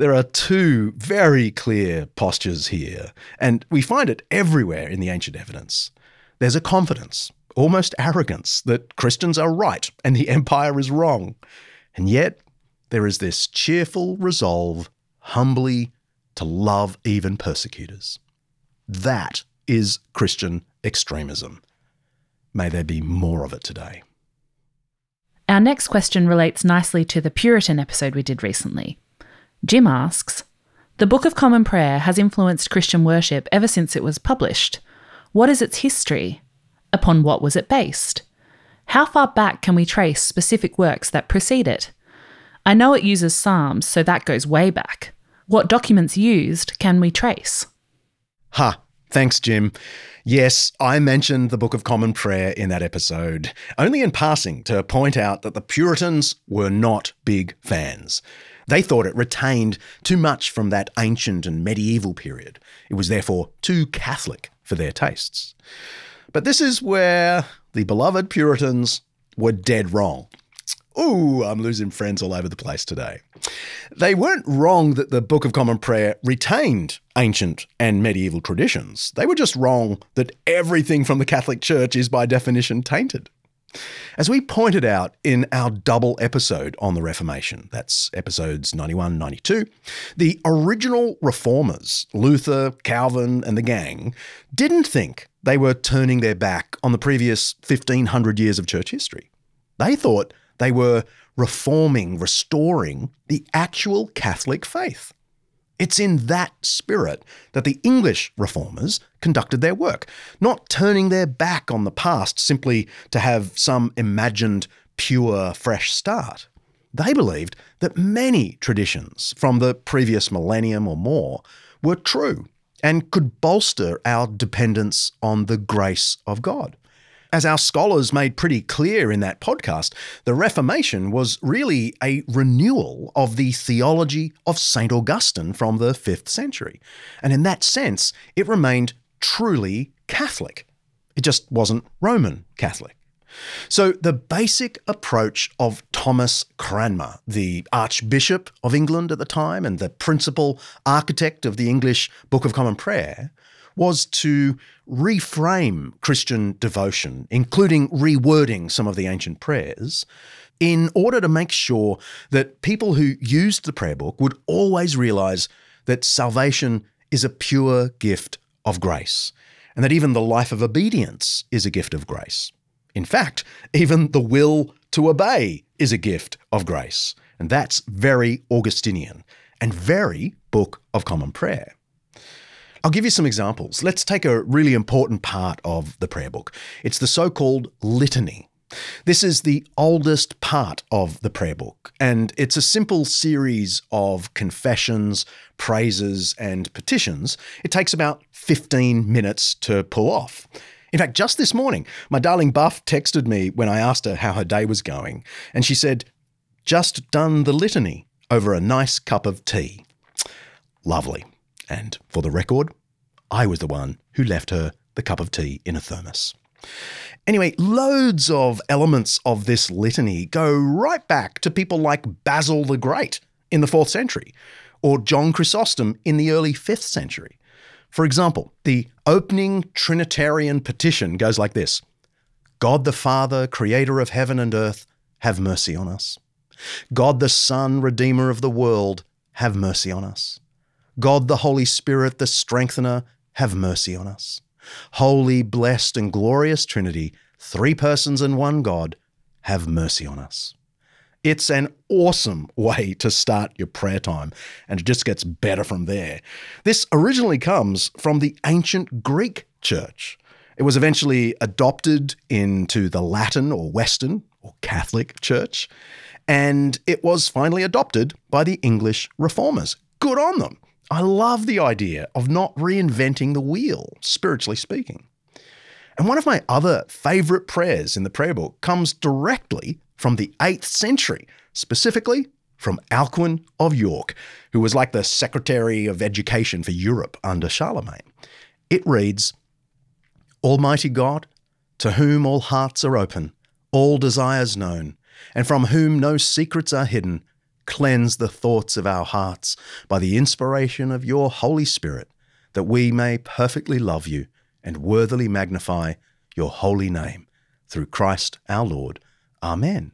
There are two very clear postures here, and we find it everywhere in the ancient evidence. There's a confidence, almost arrogance, that Christians are right and the empire is wrong. And yet, there is this cheerful resolve, humbly, to love even persecutors. That is Christian extremism. May there be more of it today. Our next question relates nicely to the Puritan episode we did recently. Jim asks The Book of Common Prayer has influenced Christian worship ever since it was published. What is its history? Upon what was it based? How far back can we trace specific works that precede it? I know it uses Psalms, so that goes way back. What documents used can we trace? Ha! Thanks, Jim. Yes, I mentioned the Book of Common Prayer in that episode, only in passing to point out that the Puritans were not big fans. They thought it retained too much from that ancient and medieval period. It was therefore too Catholic for their tastes. But this is where the beloved Puritans were dead wrong. Ooh, I'm losing friends all over the place today. They weren't wrong that the Book of Common Prayer retained ancient and medieval traditions. They were just wrong that everything from the Catholic Church is by definition tainted. As we pointed out in our double episode on the Reformation, that's episodes 91 92, the original reformers, Luther, Calvin, and the gang, didn't think they were turning their back on the previous 1500 years of church history. They thought they were reforming, restoring the actual Catholic faith. It's in that spirit that the English reformers conducted their work, not turning their back on the past simply to have some imagined pure, fresh start. They believed that many traditions from the previous millennium or more were true and could bolster our dependence on the grace of God. As our scholars made pretty clear in that podcast, the Reformation was really a renewal of the theology of St. Augustine from the 5th century. And in that sense, it remained truly Catholic. It just wasn't Roman Catholic. So, the basic approach of Thomas Cranmer, the Archbishop of England at the time and the principal architect of the English Book of Common Prayer, was to reframe Christian devotion, including rewording some of the ancient prayers, in order to make sure that people who used the prayer book would always realize that salvation is a pure gift of grace, and that even the life of obedience is a gift of grace. In fact, even the will to obey is a gift of grace. And that's very Augustinian and very Book of Common Prayer. I'll give you some examples. Let's take a really important part of the prayer book. It's the so called litany. This is the oldest part of the prayer book, and it's a simple series of confessions, praises, and petitions. It takes about 15 minutes to pull off. In fact, just this morning, my darling Buff texted me when I asked her how her day was going, and she said, Just done the litany over a nice cup of tea. Lovely. And for the record, I was the one who left her the cup of tea in a thermos. Anyway, loads of elements of this litany go right back to people like Basil the Great in the 4th century, or John Chrysostom in the early 5th century. For example, the opening Trinitarian petition goes like this God the Father, creator of heaven and earth, have mercy on us. God the Son, redeemer of the world, have mercy on us. God the Holy Spirit, the strengthener, have mercy on us. Holy, blessed, and glorious Trinity, three persons and one God, have mercy on us. It's an awesome [laughs] way to start your prayer time, and it just gets better from there. This originally comes from the ancient Greek church. It was eventually adopted into the Latin or Western or Catholic church, and it was finally adopted by the English reformers. Good on them. I love the idea of not reinventing the wheel, spiritually speaking. And one of my other favorite prayers in the prayer book comes directly from the 8th century, specifically from Alcuin of York, who was like the Secretary of Education for Europe under Charlemagne. It reads Almighty God, to whom all hearts are open, all desires known, and from whom no secrets are hidden, cleanse the thoughts of our hearts by the inspiration of your Holy Spirit, that we may perfectly love you and worthily magnify your holy name through Christ our Lord Amen.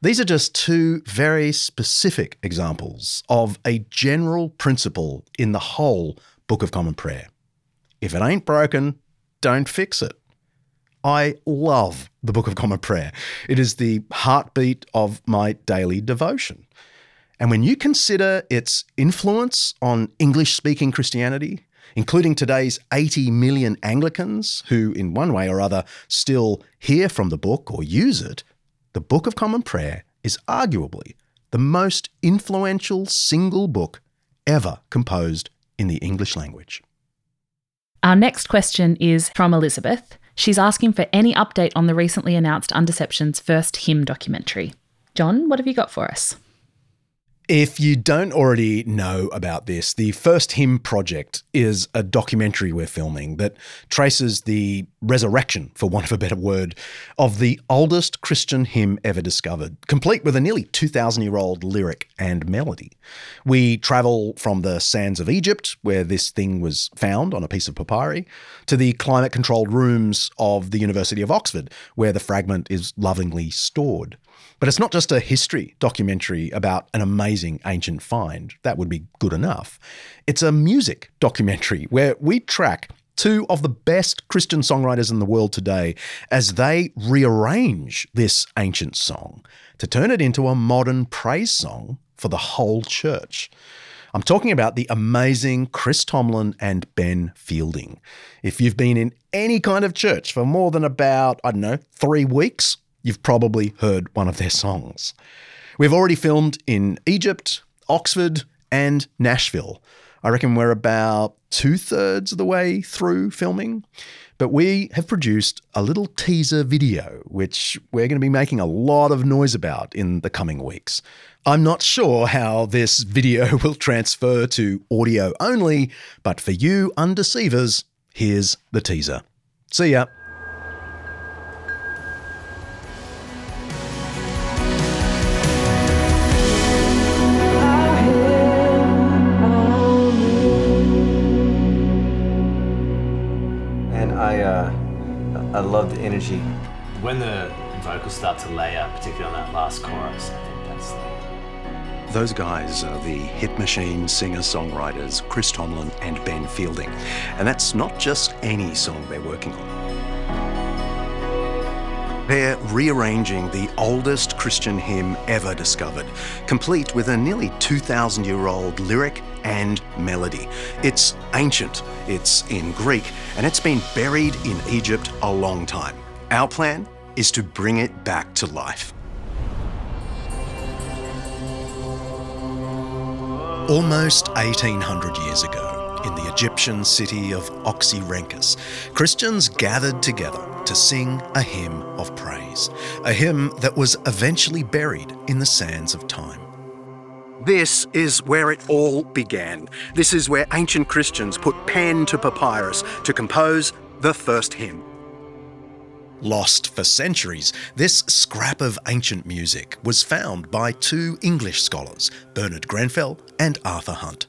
These are just two very specific examples of a general principle in the whole Book of Common Prayer. If it ain't broken, don't fix it. I love the Book of Common Prayer. It is the heartbeat of my daily devotion. And when you consider its influence on English speaking Christianity, including today's 80 million Anglicans who, in one way or other, still hear from the book or use it, the Book of Common Prayer is arguably the most influential single book ever composed in the English language. Our next question is from Elizabeth. She's asking for any update on the recently announced Undeception's first hymn documentary. John, what have you got for us? If you don't already know about this, the First Hymn Project is a documentary we're filming that traces the resurrection, for want of a better word, of the oldest Christian hymn ever discovered, complete with a nearly 2,000 year old lyric and melody. We travel from the sands of Egypt, where this thing was found on a piece of papyri, to the climate controlled rooms of the University of Oxford, where the fragment is lovingly stored. But it's not just a history documentary about an amazing ancient find. That would be good enough. It's a music documentary where we track two of the best Christian songwriters in the world today as they rearrange this ancient song to turn it into a modern praise song for the whole church. I'm talking about the amazing Chris Tomlin and Ben Fielding. If you've been in any kind of church for more than about, I don't know, three weeks, you've probably heard one of their songs. We've already filmed in Egypt, Oxford, and Nashville. I reckon we're about two thirds of the way through filming, but we have produced a little teaser video, which we're going to be making a lot of noise about in the coming weeks. I'm not sure how this video [laughs] will transfer to audio only, but for you undeceivers, here's the teaser. See ya. Love the energy. When the vocals start to layer, particularly on that last chorus, I think that's the Those guys are the Hit Machine singer songwriters Chris Tomlin and Ben Fielding. And that's not just any song they're working on. They're rearranging the oldest Christian hymn ever discovered, complete with a nearly 2,000 year old lyric and melody. It's ancient, it's in Greek, and it's been buried in Egypt a long time. Our plan is to bring it back to life. Almost 1800 years ago, in the Egyptian city of Oxyrhynchus, Christians gathered together to sing a hymn of praise, a hymn that was eventually buried in the sands of time. This is where it all began. This is where ancient Christians put pen to papyrus to compose the first hymn. Lost for centuries, this scrap of ancient music was found by two English scholars, Bernard Grenfell and Arthur Hunt.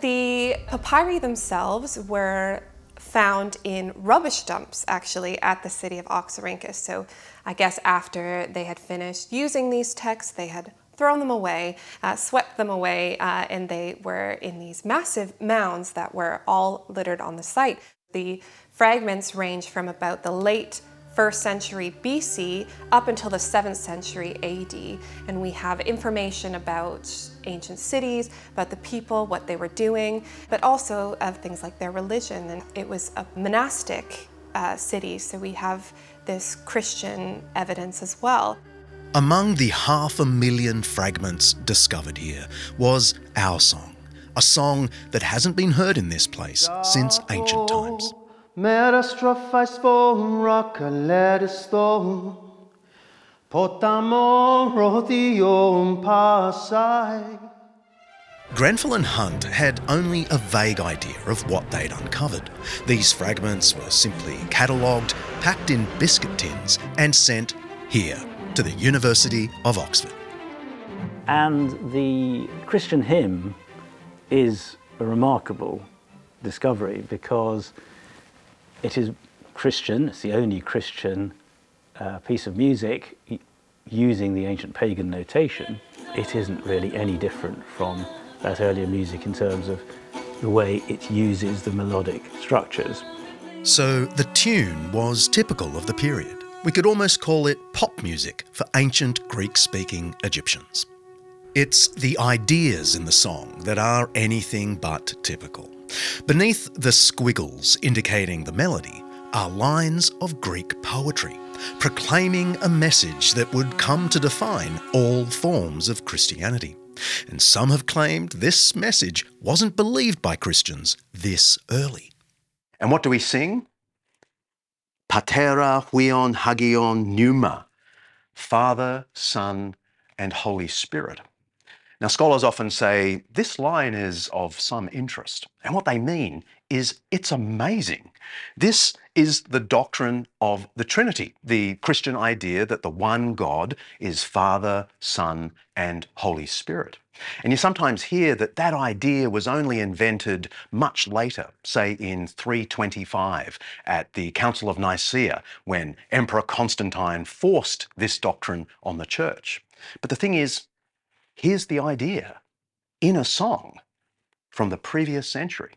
The papyri themselves were found in rubbish dumps actually at the city of Oxyrhynchus. So I guess after they had finished using these texts, they had thrown them away, uh, swept them away, uh, and they were in these massive mounds that were all littered on the site. The fragments range from about the late first century BC up until the 7th century AD. And we have information about ancient cities, about the people, what they were doing, but also of things like their religion. And it was a monastic uh, city, so we have this Christian evidence as well. Among the half a million fragments discovered here was our song, a song that hasn't been heard in this place since ancient times. Metastrophais forum rockalediston Potamo rothium pasai Grenfell and Hunt had only a vague idea of what they'd uncovered. These fragments were simply catalogued, packed in biscuit tins, and sent here to the University of Oxford. And the Christian hymn is a remarkable discovery because it is Christian, it's the only Christian uh, piece of music using the ancient pagan notation. It isn't really any different from that earlier music in terms of the way it uses the melodic structures. So the tune was typical of the period. We could almost call it pop music for ancient Greek speaking Egyptians. It's the ideas in the song that are anything but typical. Beneath the squiggles indicating the melody are lines of Greek poetry, proclaiming a message that would come to define all forms of Christianity. And some have claimed this message wasn't believed by Christians this early. And what do we sing? Patera huion hagion pneuma, Father, Son, and Holy Spirit. Now, scholars often say this line is of some interest. And what they mean is it's amazing. This is the doctrine of the Trinity, the Christian idea that the one God is Father, Son, and Holy Spirit. And you sometimes hear that that idea was only invented much later, say in 325 at the Council of Nicaea, when Emperor Constantine forced this doctrine on the church. But the thing is, here's the idea in a song from the previous century.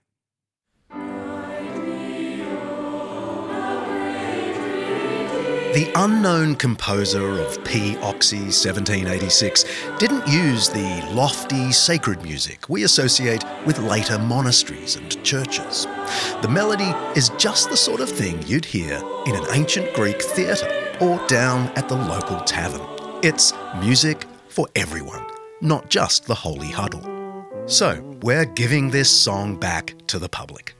The unknown composer of P. Oxy 1786 didn't use the lofty sacred music we associate with later monasteries and churches. The melody is just the sort of thing you'd hear in an ancient Greek theatre or down at the local tavern. It's music for everyone, not just the holy huddle. So, we're giving this song back to the public.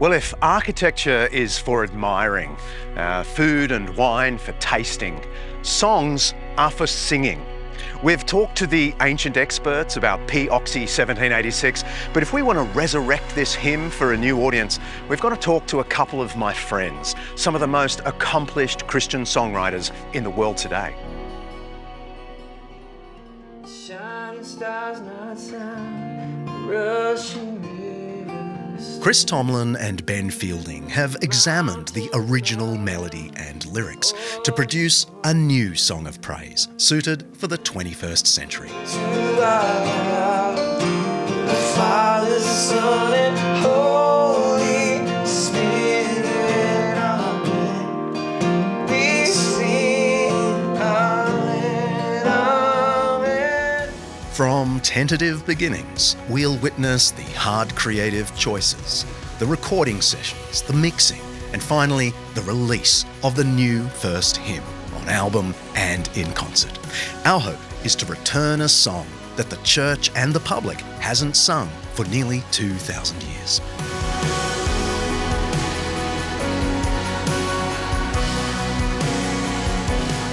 Well, if architecture is for admiring, uh, food and wine for tasting, songs are for singing. We've talked to the ancient experts about P. Oxy 1786, but if we want to resurrect this hymn for a new audience, we've got to talk to a couple of my friends, some of the most accomplished Christian songwriters in the world today. Stars, sound, rushing Chris Tomlin and Ben Fielding have examined the original melody and lyrics to produce a new song of praise suited for the 21st century. From tentative beginnings, we'll witness the hard creative choices, the recording sessions, the mixing, and finally the release of the new first hymn on album and in concert. Our hope is to return a song that the church and the public hasn't sung for nearly 2,000 years.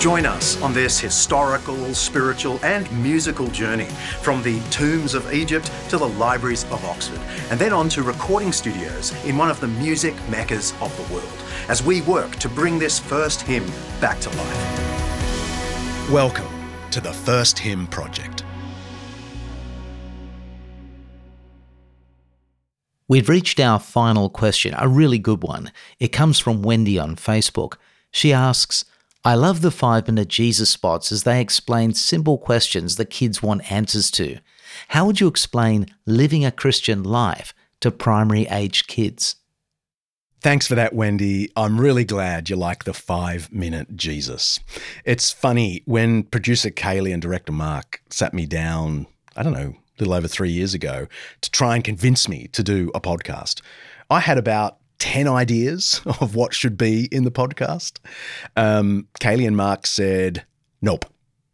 Join us on this historical, spiritual, and musical journey from the tombs of Egypt to the libraries of Oxford, and then on to recording studios in one of the music meccas of the world as we work to bring this first hymn back to life. Welcome to the First Hymn Project. We've reached our final question, a really good one. It comes from Wendy on Facebook. She asks, I love the five minute Jesus spots as they explain simple questions that kids want answers to. How would you explain living a Christian life to primary aged kids? Thanks for that, Wendy. I'm really glad you like the five minute Jesus. It's funny, when producer Kaylee and director Mark sat me down, I don't know, a little over three years ago, to try and convince me to do a podcast, I had about 10 ideas [laughs] of what should be in the podcast. Um, Kaylee and Mark said, nope.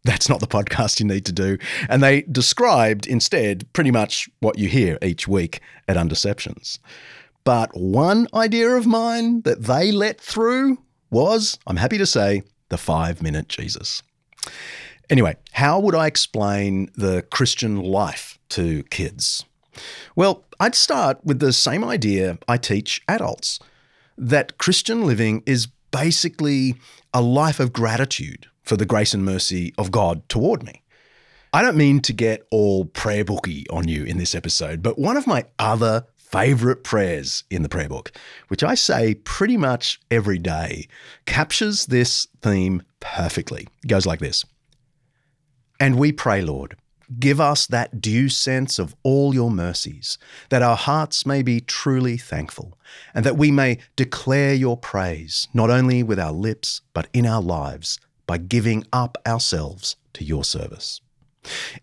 That's not the podcast you need to do. And they described instead pretty much what you hear each week at Undeceptions. But one idea of mine that they let through was, I'm happy to say, the five minute Jesus. Anyway, how would I explain the Christian life to kids? Well, I'd start with the same idea I teach adults that Christian living is basically a life of gratitude for the grace and mercy of God toward me. I don't mean to get all prayer booky on you in this episode, but one of my other favorite prayers in the prayer book, which I say pretty much every day, captures this theme perfectly. It goes like this And we pray, Lord, give us that due sense of all your mercies, that our hearts may be truly thankful, and that we may declare your praise, not only with our lips, but in our lives, by giving up ourselves to your service.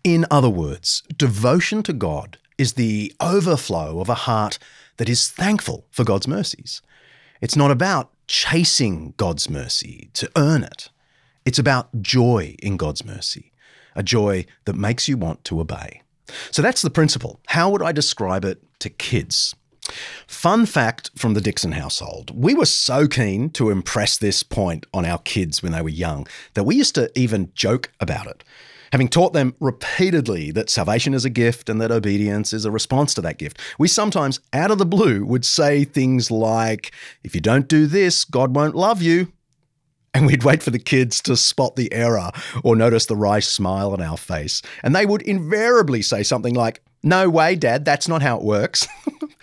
In other words, devotion to God is the overflow of a heart that is thankful for God's mercies. It's not about chasing God's mercy to earn it, it's about joy in God's mercy, a joy that makes you want to obey. So that's the principle. How would I describe it to kids? Fun fact from the Dickson household we were so keen to impress this point on our kids when they were young that we used to even joke about it having taught them repeatedly that salvation is a gift and that obedience is a response to that gift. We sometimes, out of the blue, would say things like, if you don't do this, God won't love you. And we'd wait for the kids to spot the error or notice the wry smile on our face. And they would invariably say something like, No way, Dad, that's not how it works.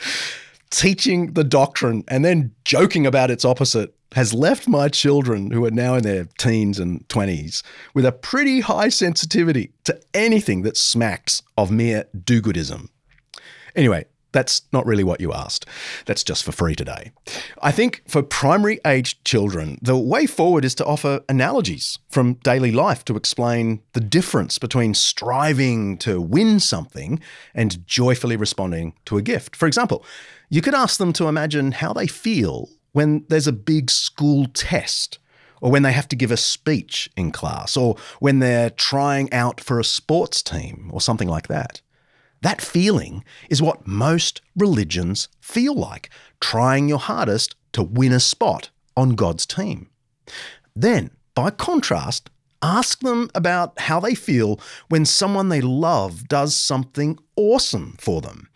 [laughs] Teaching the doctrine and then joking about its opposite has left my children, who are now in their teens and 20s, with a pretty high sensitivity to anything that smacks of mere do goodism. Anyway, that's not really what you asked. That's just for free today. I think for primary aged children, the way forward is to offer analogies from daily life to explain the difference between striving to win something and joyfully responding to a gift. For example, you could ask them to imagine how they feel when there's a big school test, or when they have to give a speech in class, or when they're trying out for a sports team, or something like that. That feeling is what most religions feel like, trying your hardest to win a spot on God's team. Then, by contrast, ask them about how they feel when someone they love does something awesome for them.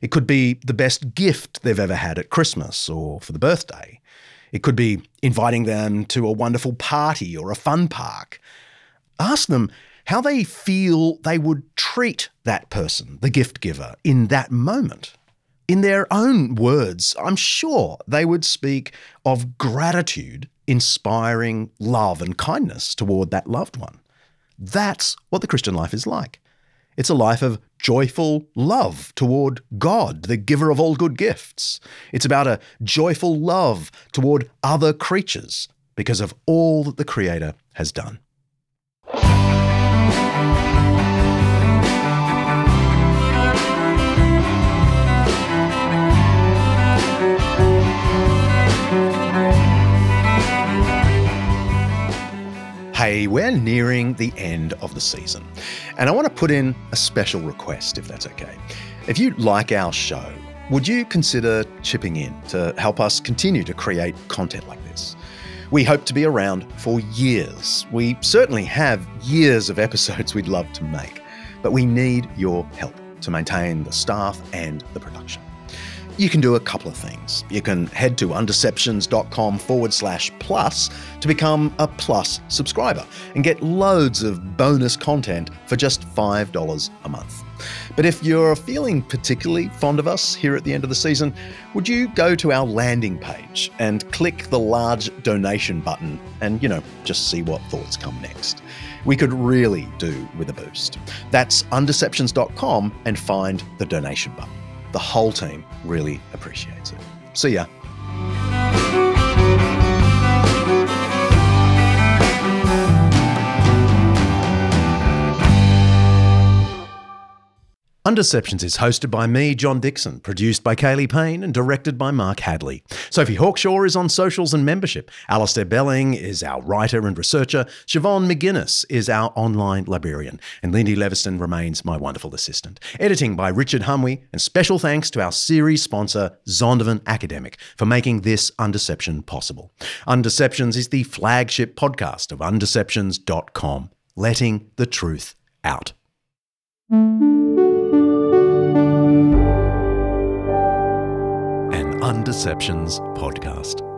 It could be the best gift they've ever had at Christmas or for the birthday. It could be inviting them to a wonderful party or a fun park. Ask them how they feel they would treat that person, the gift giver, in that moment. In their own words, I'm sure they would speak of gratitude inspiring love and kindness toward that loved one. That's what the Christian life is like. It's a life of joyful love toward God, the giver of all good gifts. It's about a joyful love toward other creatures because of all that the Creator has done. Hey, we're nearing the end of the season, and I want to put in a special request if that's okay. If you like our show, would you consider chipping in to help us continue to create content like this? We hope to be around for years. We certainly have years of episodes [laughs] we'd love to make, but we need your help to maintain the staff and the production you can do a couple of things. You can head to undeceptions.com forward slash plus to become a plus subscriber and get loads of bonus content for just $5 a month. But if you're feeling particularly fond of us here at the end of the season, would you go to our landing page and click the large donation button and, you know, just see what thoughts come next? We could really do with a boost. That's undeceptions.com and find the donation button. The whole team really appreciates it. See ya. Undeceptions is hosted by me, John Dickson, produced by Kaylee Payne, and directed by Mark Hadley. Sophie Hawkshaw is on socials and membership. Alistair Belling is our writer and researcher. Siobhan McGuinness is our online librarian. And Lindy Leviston remains my wonderful assistant. Editing by Richard Humwee, and special thanks to our series sponsor, Zondervan Academic, for making this Undeception possible. Undeceptions is the flagship podcast of undeceptions.com, letting the truth out. Undeceptions podcast.